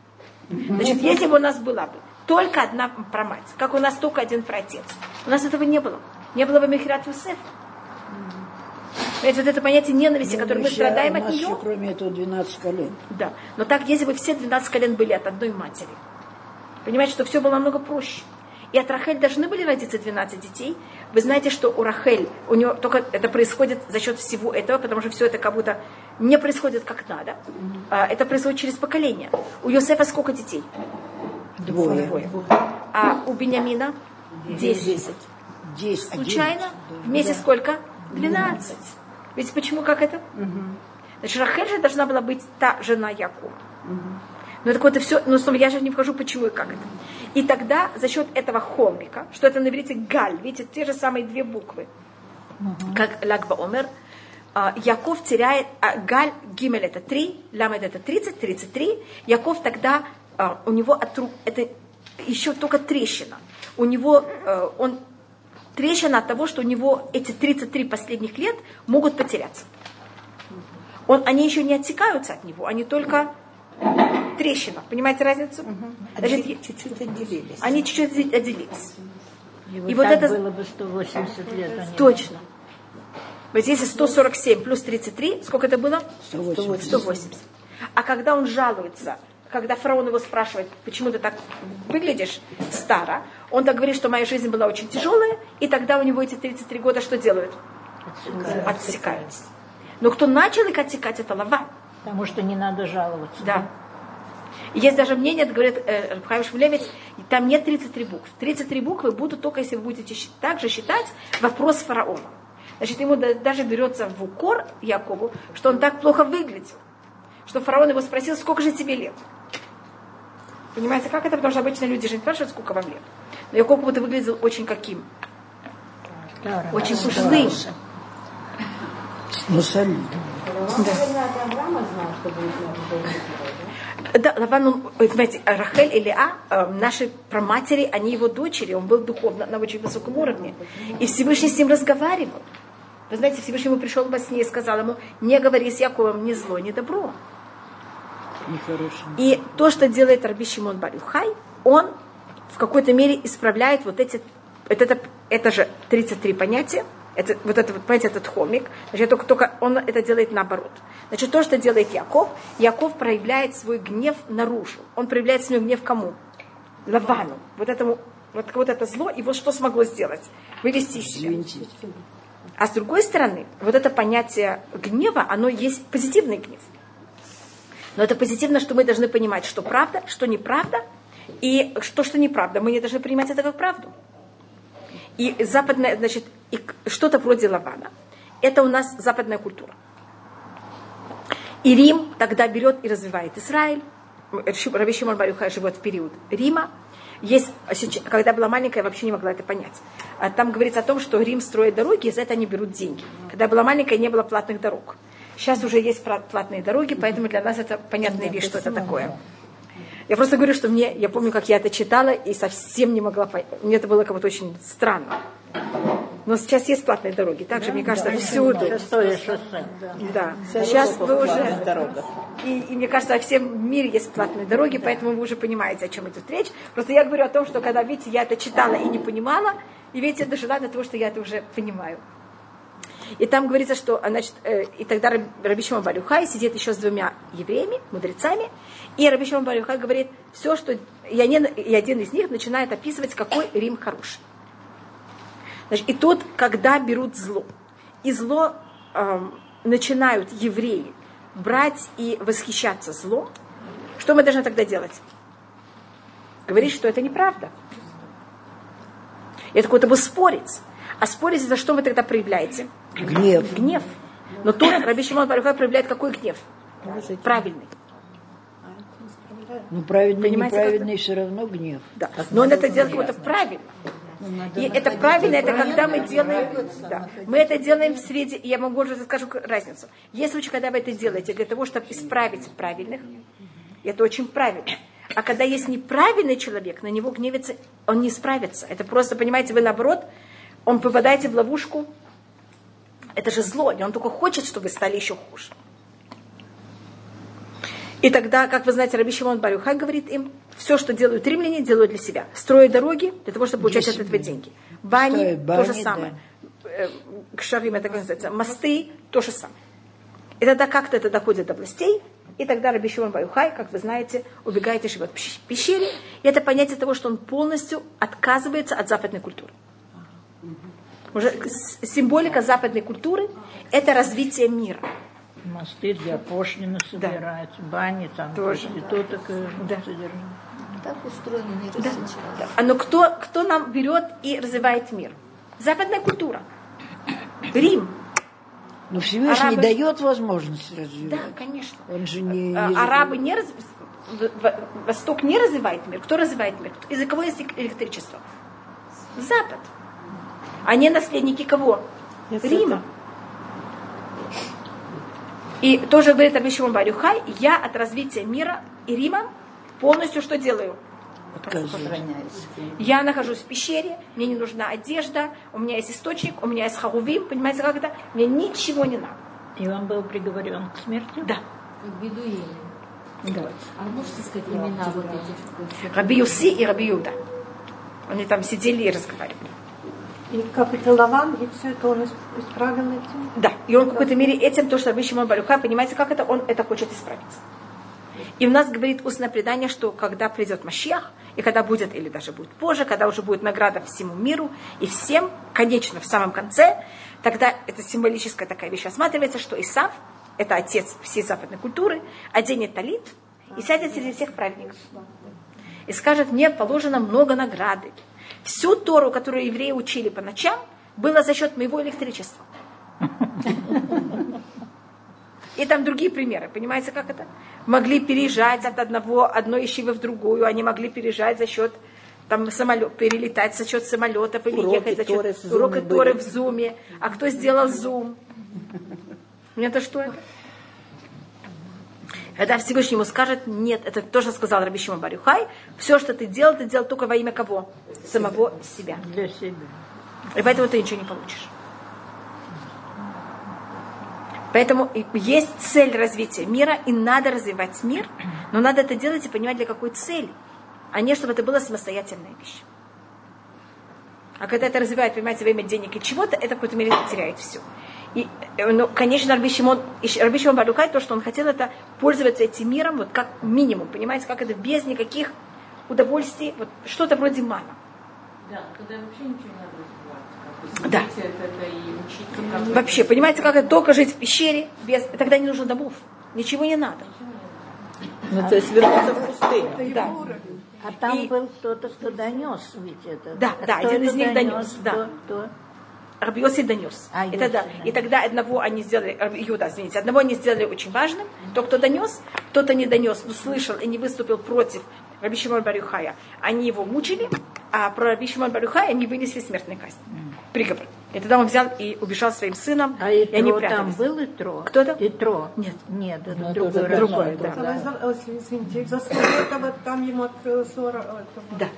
Значит, если бы у нас была бы только одна про мать, как у нас только один про отец, у нас этого не было. Не было бы Мехират Юсеф. Понимаете, вот это понятие ненависти, которое мы страдаем от нее. еще, кроме этого, 12 колен. Да. Но так, если бы все 12 колен были от одной матери, понимаете, что все было намного проще. И от Рахель должны были родиться 12 детей. Вы знаете, что у Рахель, у нее только это происходит за счет всего этого, потому что все это как будто не происходит как надо. А, Это происходит через поколение. У Йосефа сколько детей? Двое. Двое. А у Бениамина? Десять. Десять. Случайно? Вместе сколько? 12. Ведь почему как это? Значит, Рахель же должна была быть та жена Якова. Но так вот, это все, ну, снова я же не вхожу, почему и как это. И тогда за счет этого холмика, что это на иврите галь, видите, те же самые две буквы, как Лагба Омер, а, Яков теряет, а, Галь, Гимель это 3, Ламед это 30, 33. Яков тогда, а, у него от рук, это еще только трещина. У него, э, он, трещина от того, что у него эти 33 последних лет могут потеряться. Он, они еще не отсекаются от него, они только трещина. Понимаете разницу? Значит, Отде- чуть-чуть отделились. они чуть-чуть отде- отделились. И вот, и вот так это- было бы 180 лет. они- Точно. Вот если 147 плюс 33, сколько это было? 180. 180. А когда он жалуется, когда фараон его спрашивает, почему ты так выглядишь старо, он так говорит, что моя жизнь была очень тяжелая, и тогда у него эти 33 года что делают? Отсекаются. Но кто начал их отсекать, это Лаван. Потому что не надо жаловаться. Да. Есть даже мнение, это говорит э, Рабхайм Шмулевец, там нет 33 букв. 33 буквы будут только, если вы будете также считать вопрос фараона. Значит, ему да- даже берется в укор Якову, что он так плохо выглядел, что фараон его спросил, сколько же тебе лет. Понимаете, как это? Потому что обычно люди же не спрашивают, сколько вам лет. Но Яков как будто выглядел очень каким? Очень пустым. Ну, солидно. Да, Лаван, он, вы понимаете, Рахель и Леа, э, наши праматери, они его дочери, он был духовно на очень высоком уровне. И Всевышний с ним разговаривал. Вы знаете, Всевышний ему пришел во сне и сказал ему, не говори с Яковом ни зло, ни добро. И то, что делает Раби Шимон Барюхай, он в какой-то мере исправляет вот эти, это, это, это же 33 понятия, это, вот это, вот, понимаете, этот холмик, значит, только, только он это делает наоборот. Значит, то, что делает Яков, Яков проявляет свой гнев наружу. Он проявляет свой гнев кому? Лавану. Вот этому, вот, вот это зло, и вот что смогло сделать? Вывести из себя. А с другой стороны, вот это понятие гнева, оно есть позитивный гнев. Но это позитивно, что мы должны понимать, что правда, что неправда, и что, что неправда. Мы не должны принимать это как правду. И западная, значит, и что-то вроде Лавана. Это у нас западная культура. И Рим тогда берет и развивает Израиль. Раби Шимон Барюхай живет в период Рима. Есть, когда была маленькая, я вообще не могла это понять. А там говорится о том, что Рим строит дороги, и за это они берут деньги. Когда я была маленькая, не было платных дорог. Сейчас уже есть платные дороги, поэтому для нас это понятная вещь, что это такое. Я просто говорю, что мне, я помню, как я это читала и совсем не могла понять. Мне это было как-то очень странно. Но сейчас есть платные дороги. Также, да, мне кажется, да, всюду. Шестое шоссе. Да. да. Сейчас вы уже... И, и мне кажется, во всем мире есть платные дороги, поэтому вы уже понимаете, о чем идет речь. Просто я говорю о том, что когда, видите, я это читала и не понимала, и видите, дожила до того, что я это уже понимаю. И там говорится, что, значит, э, и тогда Раби Шимон Барюхай сидит еще с двумя евреями, мудрецами, и Раби Шимон Барюхай говорит, все, что... И, они, и один из них начинает описывать, какой Рим хороший. Значит, и тут, когда берут зло, и зло эм, начинают евреи брать и восхищаться злом, что мы должны тогда делать? Говорить, что это неправда. Это какой-то бы спорить. А спорить за что вы тогда проявляете? Гнев. Гнев. Но тут Раби Шимон Барюхай проявляет какой гнев? Правильный. Ну, правильный, Понимаете, неправильный, все равно гнев. Да. Но он это делает как-то правильно. И это правильно, это когда мы делаем, да, мы это делаем в среде, я могу уже скажу разницу. Есть случаи, когда вы это делаете для того, чтобы исправить правильных, это очень правильно. А когда есть неправильный человек, на него гневится, он не справится. Это просто, понимаете, вы наоборот, он попадаете в ловушку, это же зло, и он только хочет, чтобы вы стали еще хуже. И тогда, как вы знаете, Раби Шимон Барюхай говорит им, все, что делают римляне, делают для себя. Строят дороги для того, чтобы получать от этого деньги. Бани, бани то же самое. Да. Э, к шарим это как называется. Мосты то же самое. И тогда как-то это доходит до властей, и тогда Раби Шимон Баюхай, как вы знаете, убегает и живет в пещере. И это понятие того, что он полностью отказывается от западной культуры. Уже символика западной культуры – это развитие мира. Мосты для пошлины собирают, да. бани там, Тоже. проституток да. содержат. Так устроен мир да. сейчас. Да. А но кто, кто нам берет и развивает мир? Западная культура. Рим. Но Всевышний Арабы... дает возможность развивать. Да, конечно. Он же не... А, арабы не раз... Восток не развивает мир. Кто развивает мир? Из-за кого есть электричество? Запад. Они наследники кого? Yes, Рима. И тоже говорит Рабишимон Барюхай, я от развития мира и Рима полностью что делаю? Я нахожусь в пещере, мне не нужна одежда, у меня есть источник, у меня есть харувим, понимаете, как это? Мне ничего не надо. И он был приговорен к смерти? Да. Бедуины. Да. А можете сказать имена вот этих? Раби Юси и Раби Юда. Они там сидели и разговаривали. И как это Лаван, и все это он исправил этим? Да, и он в какой-то мере этим, то, что Раби Шимон Барюха, понимаете, как это, он это хочет исправить. И у нас говорит устное предание, что когда придет Машиах, и когда будет, или даже будет позже, когда уже будет награда всему миру и всем, конечно, в самом конце, тогда это символическая такая вещь осматривается, что Исав, это отец всей западной культуры, оденет талит и сядет среди всех праведников. И скажет, мне положено много награды. Всю Тору, которую евреи учили по ночам, было за счет моего электричества. И там другие примеры. Понимаете, как это? Могли переезжать от одного, одной ищивы в другую. Они могли переезжать за счет там самолет, перелетать за счет самолетов или уроки ехать за счет Торы урока Торы в зуме. А кто сделал зум? Это что это? Когда Всевышний ему скажет, нет, это тоже сказал Раби Шимон Барюхай, все, что ты делал, ты делал только во имя кого? Самого себя. Для себя. И поэтому ты ничего не получишь. Поэтому есть цель развития мира, и надо развивать мир, но надо это делать и понимать, для какой цели, а не чтобы это была самостоятельная вещь. А когда это развивает, понимаете, во имя денег и чего-то, это в какой-то мере теряет все. И, э, ну, конечно, Раби Шимон, Раби Шимон Барукай, то, что он хотел, это пользоваться этим миром, вот как минимум, понимаете, как это без никаких удовольствий, вот что-то вроде мана. Да, тогда вообще ничего не надо да. Вообще, понимаете, как это только жить в пещере, без, тогда не нужно домов, ничего не надо. Ну, то есть вернуться в пустыню. Да. А там И- был кто-то, кто донес ведь это. Да, А да, кто один из них донес, да. Кто? кто? Рабиоси донес. А, это Йоси, да. И тогда одного они сделали, Иуда, извините, одного они сделали очень важным. То, кто донес, кто-то не донес, но слышал и не выступил против Раби Шимон Барюхая. Они его мучили, а про Раби Шимон Барюхая они вынесли смертный казнь. Приговор. И тогда он взял и убежал своим сыном, А и Итро они там прятались. был Итро? Кто-то? Итро. Нет. Нет, это Ну, другой это раз. другое, был, да. Знала- э, Извините, за сколько этого там ему открылось ора- это вот, Да.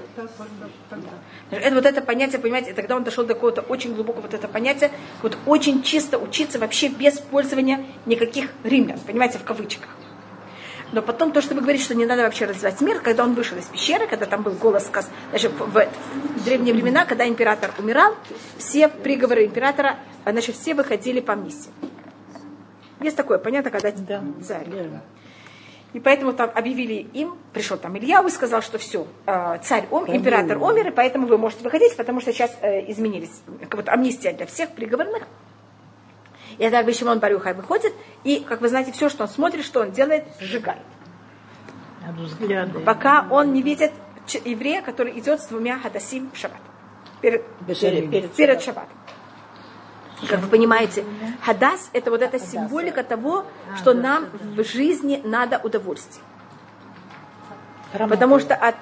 да. Это вот это понятие, понимаете, и тогда он дошел до какого-то очень глубокого вот это понятие, вот очень чисто учиться вообще без пользования никаких римлян, понимаете, в кавычках. Но потом то, что вы говорите, что не надо вообще развивать мир, когда он вышел из пещеры, когда там был голос значит, в, в древние времена, когда император умирал, все приговоры императора, а, значит, все выходили по миссии. Есть такое понятно, когда царь. И поэтому там объявили им, пришел там Илья и сказал, что все, царь ом, император умер, и поэтому вы можете выходить, потому что сейчас э, изменились, как вот амнистия для всех приговорных. И тогда Раби Шимон Барюхай выходит, и, как вы знаете, все, что он смотрит, что он делает, сжигает. От взгляда. Пока он не видит еврея, который идет с двумя хадасим в шаббат. Перед, Бешарим. перед, перед шаббатом. Как вы понимаете, хадас – это вот эта символика того, что нам в жизни надо удовольствие. Потому что от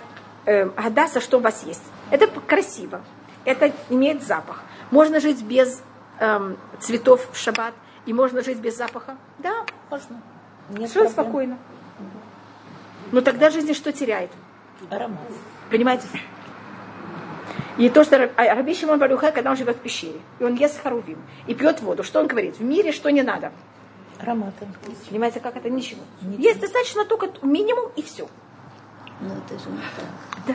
э, хадаса что у вас есть? Это красиво, это имеет запах. Можно жить без эм, цветов в шаббат, и можно жить без запаха. Да, Можно. совершенно спокойно. Но тогда жизнь что теряет? Аромат. Понимаете? И то, что а Раби Шимон Барюхай, когда он живет в пещере, и он ест харувим, и пьет воду, что он говорит? В мире что не надо? Ароматы. Понимаете, как это? Ничего. Есть достаточно только минимум и все. Ну, это же не так. Да.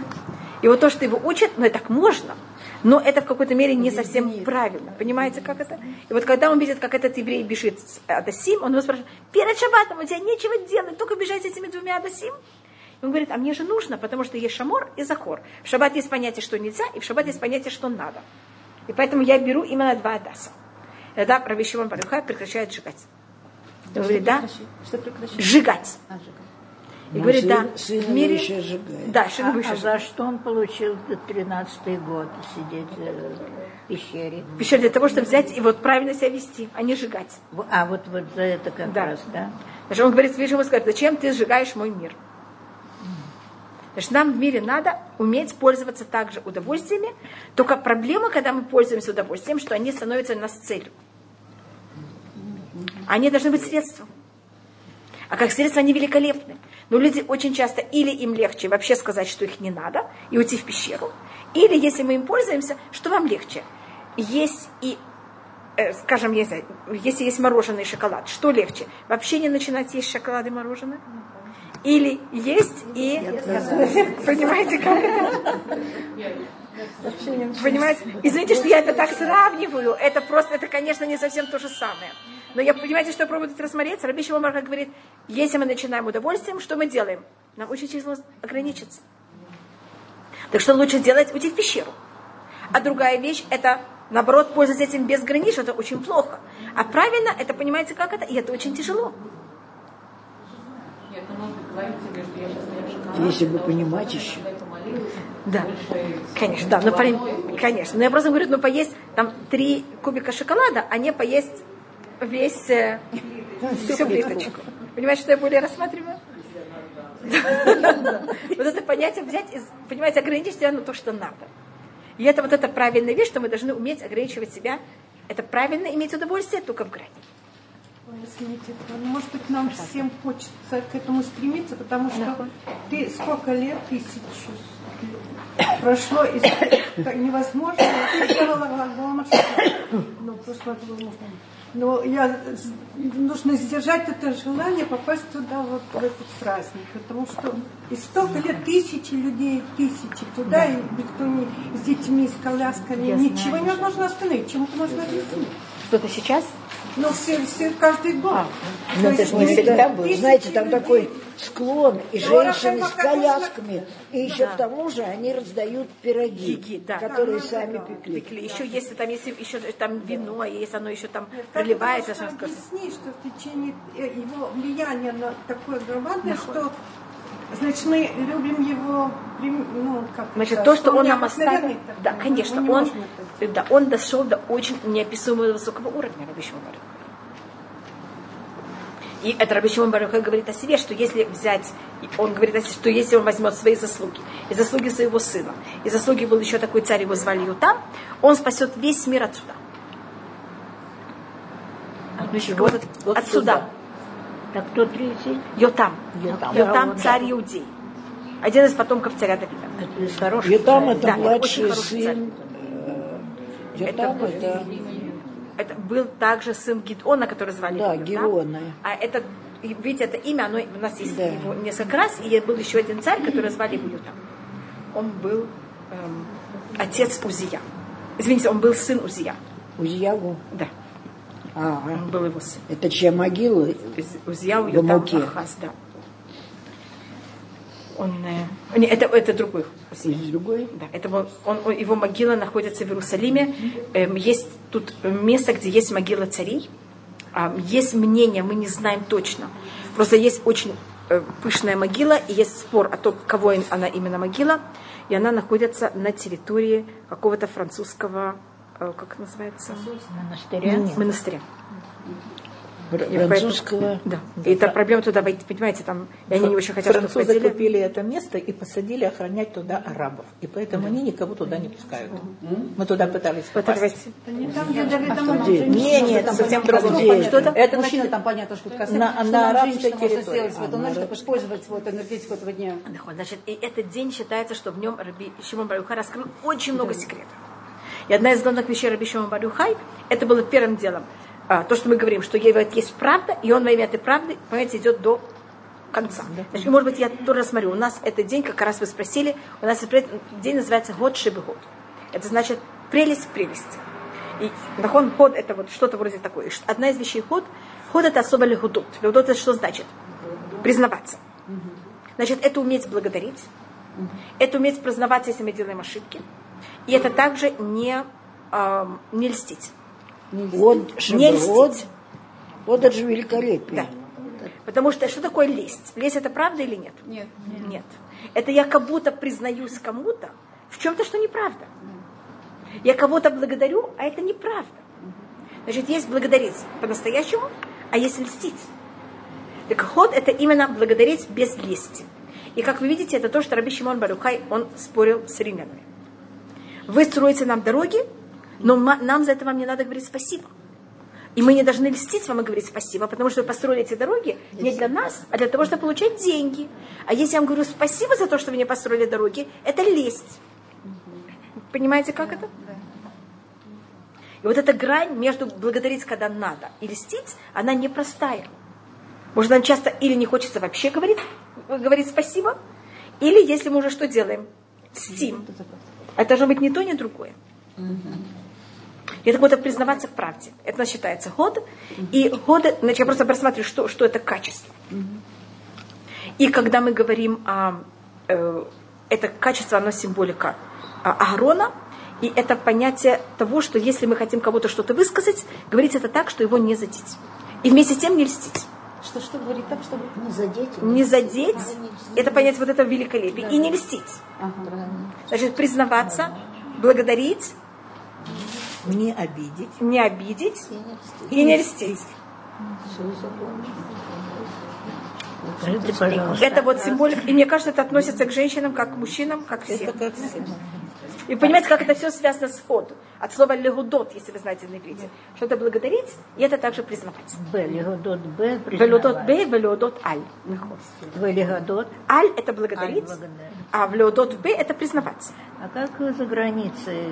И вот то, что его учат, ну, это так можно, но это в какой-то мере не совсем правильно. Понимаете, как это? И вот когда он видит, как этот еврей бежит с Адасим, он его спрашивает, перед шаббатом у тебя нечего делать, только бежать с этими двумя Адасим. И он говорит, а мне же нужно, потому что есть шамор и захор. В шаббат есть понятие, что нельзя, и в шаббат есть понятие, что надо. И поэтому я беру именно два Адаса. И тогда Раби Шимон Барюхай прекращает сжигать. Он говорит, да, Что прекращать? сжигать. А, сжигать. И говорит, да, Сын в мире... еще сжигает. Да, сын а, а за что он получил 13-й год сидеть э, в пещере? Еще для того, чтобы взять и вот правильно себя вести, а не сжигать. В- А вот, вот за это как Да. раз, да? Даже он говорит, видишь, ему сказать, зачем ты сжигаешь мой мир? Значит, нам в мире надо уметь пользоваться также удовольствиями. Только проблема, когда мы пользуемся удовольствием, что они становятся нас целью. Они должны быть средством. А как средства они великолепны. Но люди очень часто или им легче вообще сказать, что их не надо, и уйти в пещеру, или если мы им пользуемся, что вам легче? Есть и, э, скажем, я не знаю, если есть мороженое и шоколад, что легче? Вообще не начинать есть шоколад и мороженое? Или есть и... Понимаете, как это? Понимаете? Извините, что я это так сравниваю. Это просто, это, конечно, не совсем то же самое. Но я, понимаете, что я пробую тут рассмотреть? Раби Шимон говорит, если мы начинаем удовольствием, что мы делаем? Нам очень тяжело ограничиться. Так что лучше сделать? Уйти в пещеру. А другая вещь, это, наоборот, пользоваться этим безгранично, это очень плохо. А правильно, это, понимаете, как это? И это очень тяжело. Нет, ну, может, что я сейчас. Если бы понимать еще. Да, конечно, да, но по- конечно. Но я просто говорю, ну поесть там три кубика шоколада, а не поесть весь, э, всю плиточку. Понимаете, что я более рассматриваю? Вот это понятие взять, из, понимаете, ограничить себя на то, что надо. И это вот эта правильная вещь, что мы должны уметь ограничивать себя. Это правильно иметь удовольствие только в грани. Извините, может быть, нам всем хочется к этому стремиться, потому что ты сколько лет, тысячу прошло, и это невозможно. Я. Ну, просто это было можно. Но я, нужно сдержать это желание попасть туда, вот в этот праздник. Потому что и столько лет, тысячи людей, тысячи туда, и никто не с детьми, с колясками, ничего не можно остановить, чему-то можно объяснить. Что-то сейчас? Ну, все, все каждый год. Ну, То это же не всегда было. Знаете, там людей. такой склон, и Ну, женщины с колясками. И еще к тому же они раздают пироги, Пироги, да. которые Да, ну, сами да. пекли. Пекли. Еще если там, если еще там вино, и если оно еще там проливается, что объяснить, что в течение э, его влияния на такое громадное, что значит мы любим его, ну как Значит, это, то, что он нам необыкновенный оставил, такой, да, ну, конечно, не он, да, он дошел до очень неописуемого высокого уровня, Раби Шимон Бар Йохай. И это Раби Шимон Бар Йохай говорит о себе, что если взять, он говорит, о себе, что если он возьмет свои заслуги, и заслуги своего сына, и заслуги был еще такой царь, его звали Ютам, он спасет весь мир отсюда. Вот от- Вот отсюда. сюда. Так кто третий? Йотам. Йотам. Йотам царь Иудей. Один из потомков царя Давида. Это из хороших И там царей. это Да, это младший очень хороший сын. э, Йотам был- это, Это был также сын Гидона, который звали да, его, Геона. А это, видите, это имя, оно у нас есть Да. его несколько раз, и был еще один царь, который звали Ютам. Он был эм, отец Узия. Извините, он был сын Узия. Узьяву. Да, А, он был его сын. это чья могила? Уз- Узия, Амуке. Ахаз, да. Он, э, не, это, это другой. Из другой? Да, это он, он- его могила находится в Иерусалиме. Эм, есть тут место, где есть могила царей. А, есть мнение, мы не знаем точно. Просто есть очень э, пышная могила, и есть спор о том, кого она именно могила. И она находится на территории какого-то французского, э, как называется? Монастыря. Монастыря. Французского. Да. И это проблема туда войти, понимаете, там, и они не очень хотят, чтобы Французы входили. купили это место и посадили охранять туда арабов. И поэтому они никого туда не пускают. Мы туда пытались Вот попасть. Это не там, где женщин. Не, нет, совсем другое. Где? Это это мужчина значит, там понятно, что касается. на- что на арабской может территории. сделать в эту ночь, чтобы использовать вот энергетику этого дня. Значит, и этот день считается, что в нем Раби Шимон Барюхай раскрыл очень много секретов. И одна из главных вещей Раби Шимон Барюхай, это было первым делом. А, то, что мы говорим, что есть есть правда, и он во имя этой правды, понимаете, идет до конца. Значит, может быть, я тоже смотрю, у нас этот день, как раз вы спросили, у нас этот день называется год шибы год. Это значит прелесть прелести. И нахон ход это вот что-то вроде такое. Одна из вещей ход, ход это особо легудут. Легудут это что значит? Признаваться. Значит, это уметь благодарить, это уметь признаваться, если мы делаем ошибки. И это также не, ам, не льстить. Вот, Не вот, льстить. вот это же великолепие. Да. Потому что что такое лесть? Лесть это правда или нет? Нет. Нет. Это я как будто признаюсь кому-то в чем-то, что неправда. Я кого-то благодарю, а это неправда. Значит, есть благодарить по-настоящему, а есть льстить. Так ход это именно благодарить без лести. И как вы видите, это то, что Раби Шимон Барухай, он спорил с римлянами. Вы строите нам дороги, но нам за это вам не надо говорить спасибо. И мы не должны льстить вам и говорить спасибо, потому что вы построили эти дороги не для нас, а для того, чтобы получать деньги. А если я вам говорю спасибо за то, что вы мне построили дороги, это лесть. Понимаете, как это? И вот эта грань между благодарить, когда надо, и льстить, она непростая. Может, нам часто или не хочется вообще говорить, говорить спасибо, или если мы уже что делаем? Льстим. Это должно быть ни то, ни другое. И это будет признаваться в правде. Это считается год. И год, значит, я просто просматриваю, что, что это качество. И когда мы говорим о... э, это качество, оно символика а, Аарона, и это понятие того, что если мы хотим кого-то что-то высказать, говорить это так, что его не задеть. И вместе с тем не льстить. Что, что говорить так, чтобы... Не задеть. Не задеть, это понять вот это великолепие. И не льстить. Значит, признаваться, благодарить, не обидеть. не обидеть и не льстить. Скажите, пожалуйста. Это вот символика. И мне кажется, это относится к женщинам, как к мужчинам, как к всем. Это как всем. И понимаете, как это все связано с ход. От слова легудот, если вы знаете на иврите. Что это благодарить, и это также признавать. Б, легодот Б, Велодот Б, велодот Аль. В легодот. Аль это благодарить, Аль благодарить. а в леодот Б это признавать. А как за границей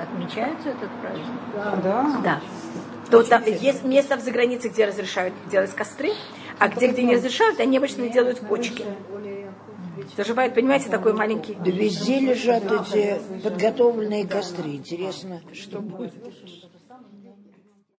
отмечается этот праздник? Да. Да. То там есть место за границей, где разрешают делать костры, а где, где не разрешают, они обычно делают почки. Заживает, понимаете, такой маленький. Да везде лежат эти подготовленные костры. Интересно, что будет.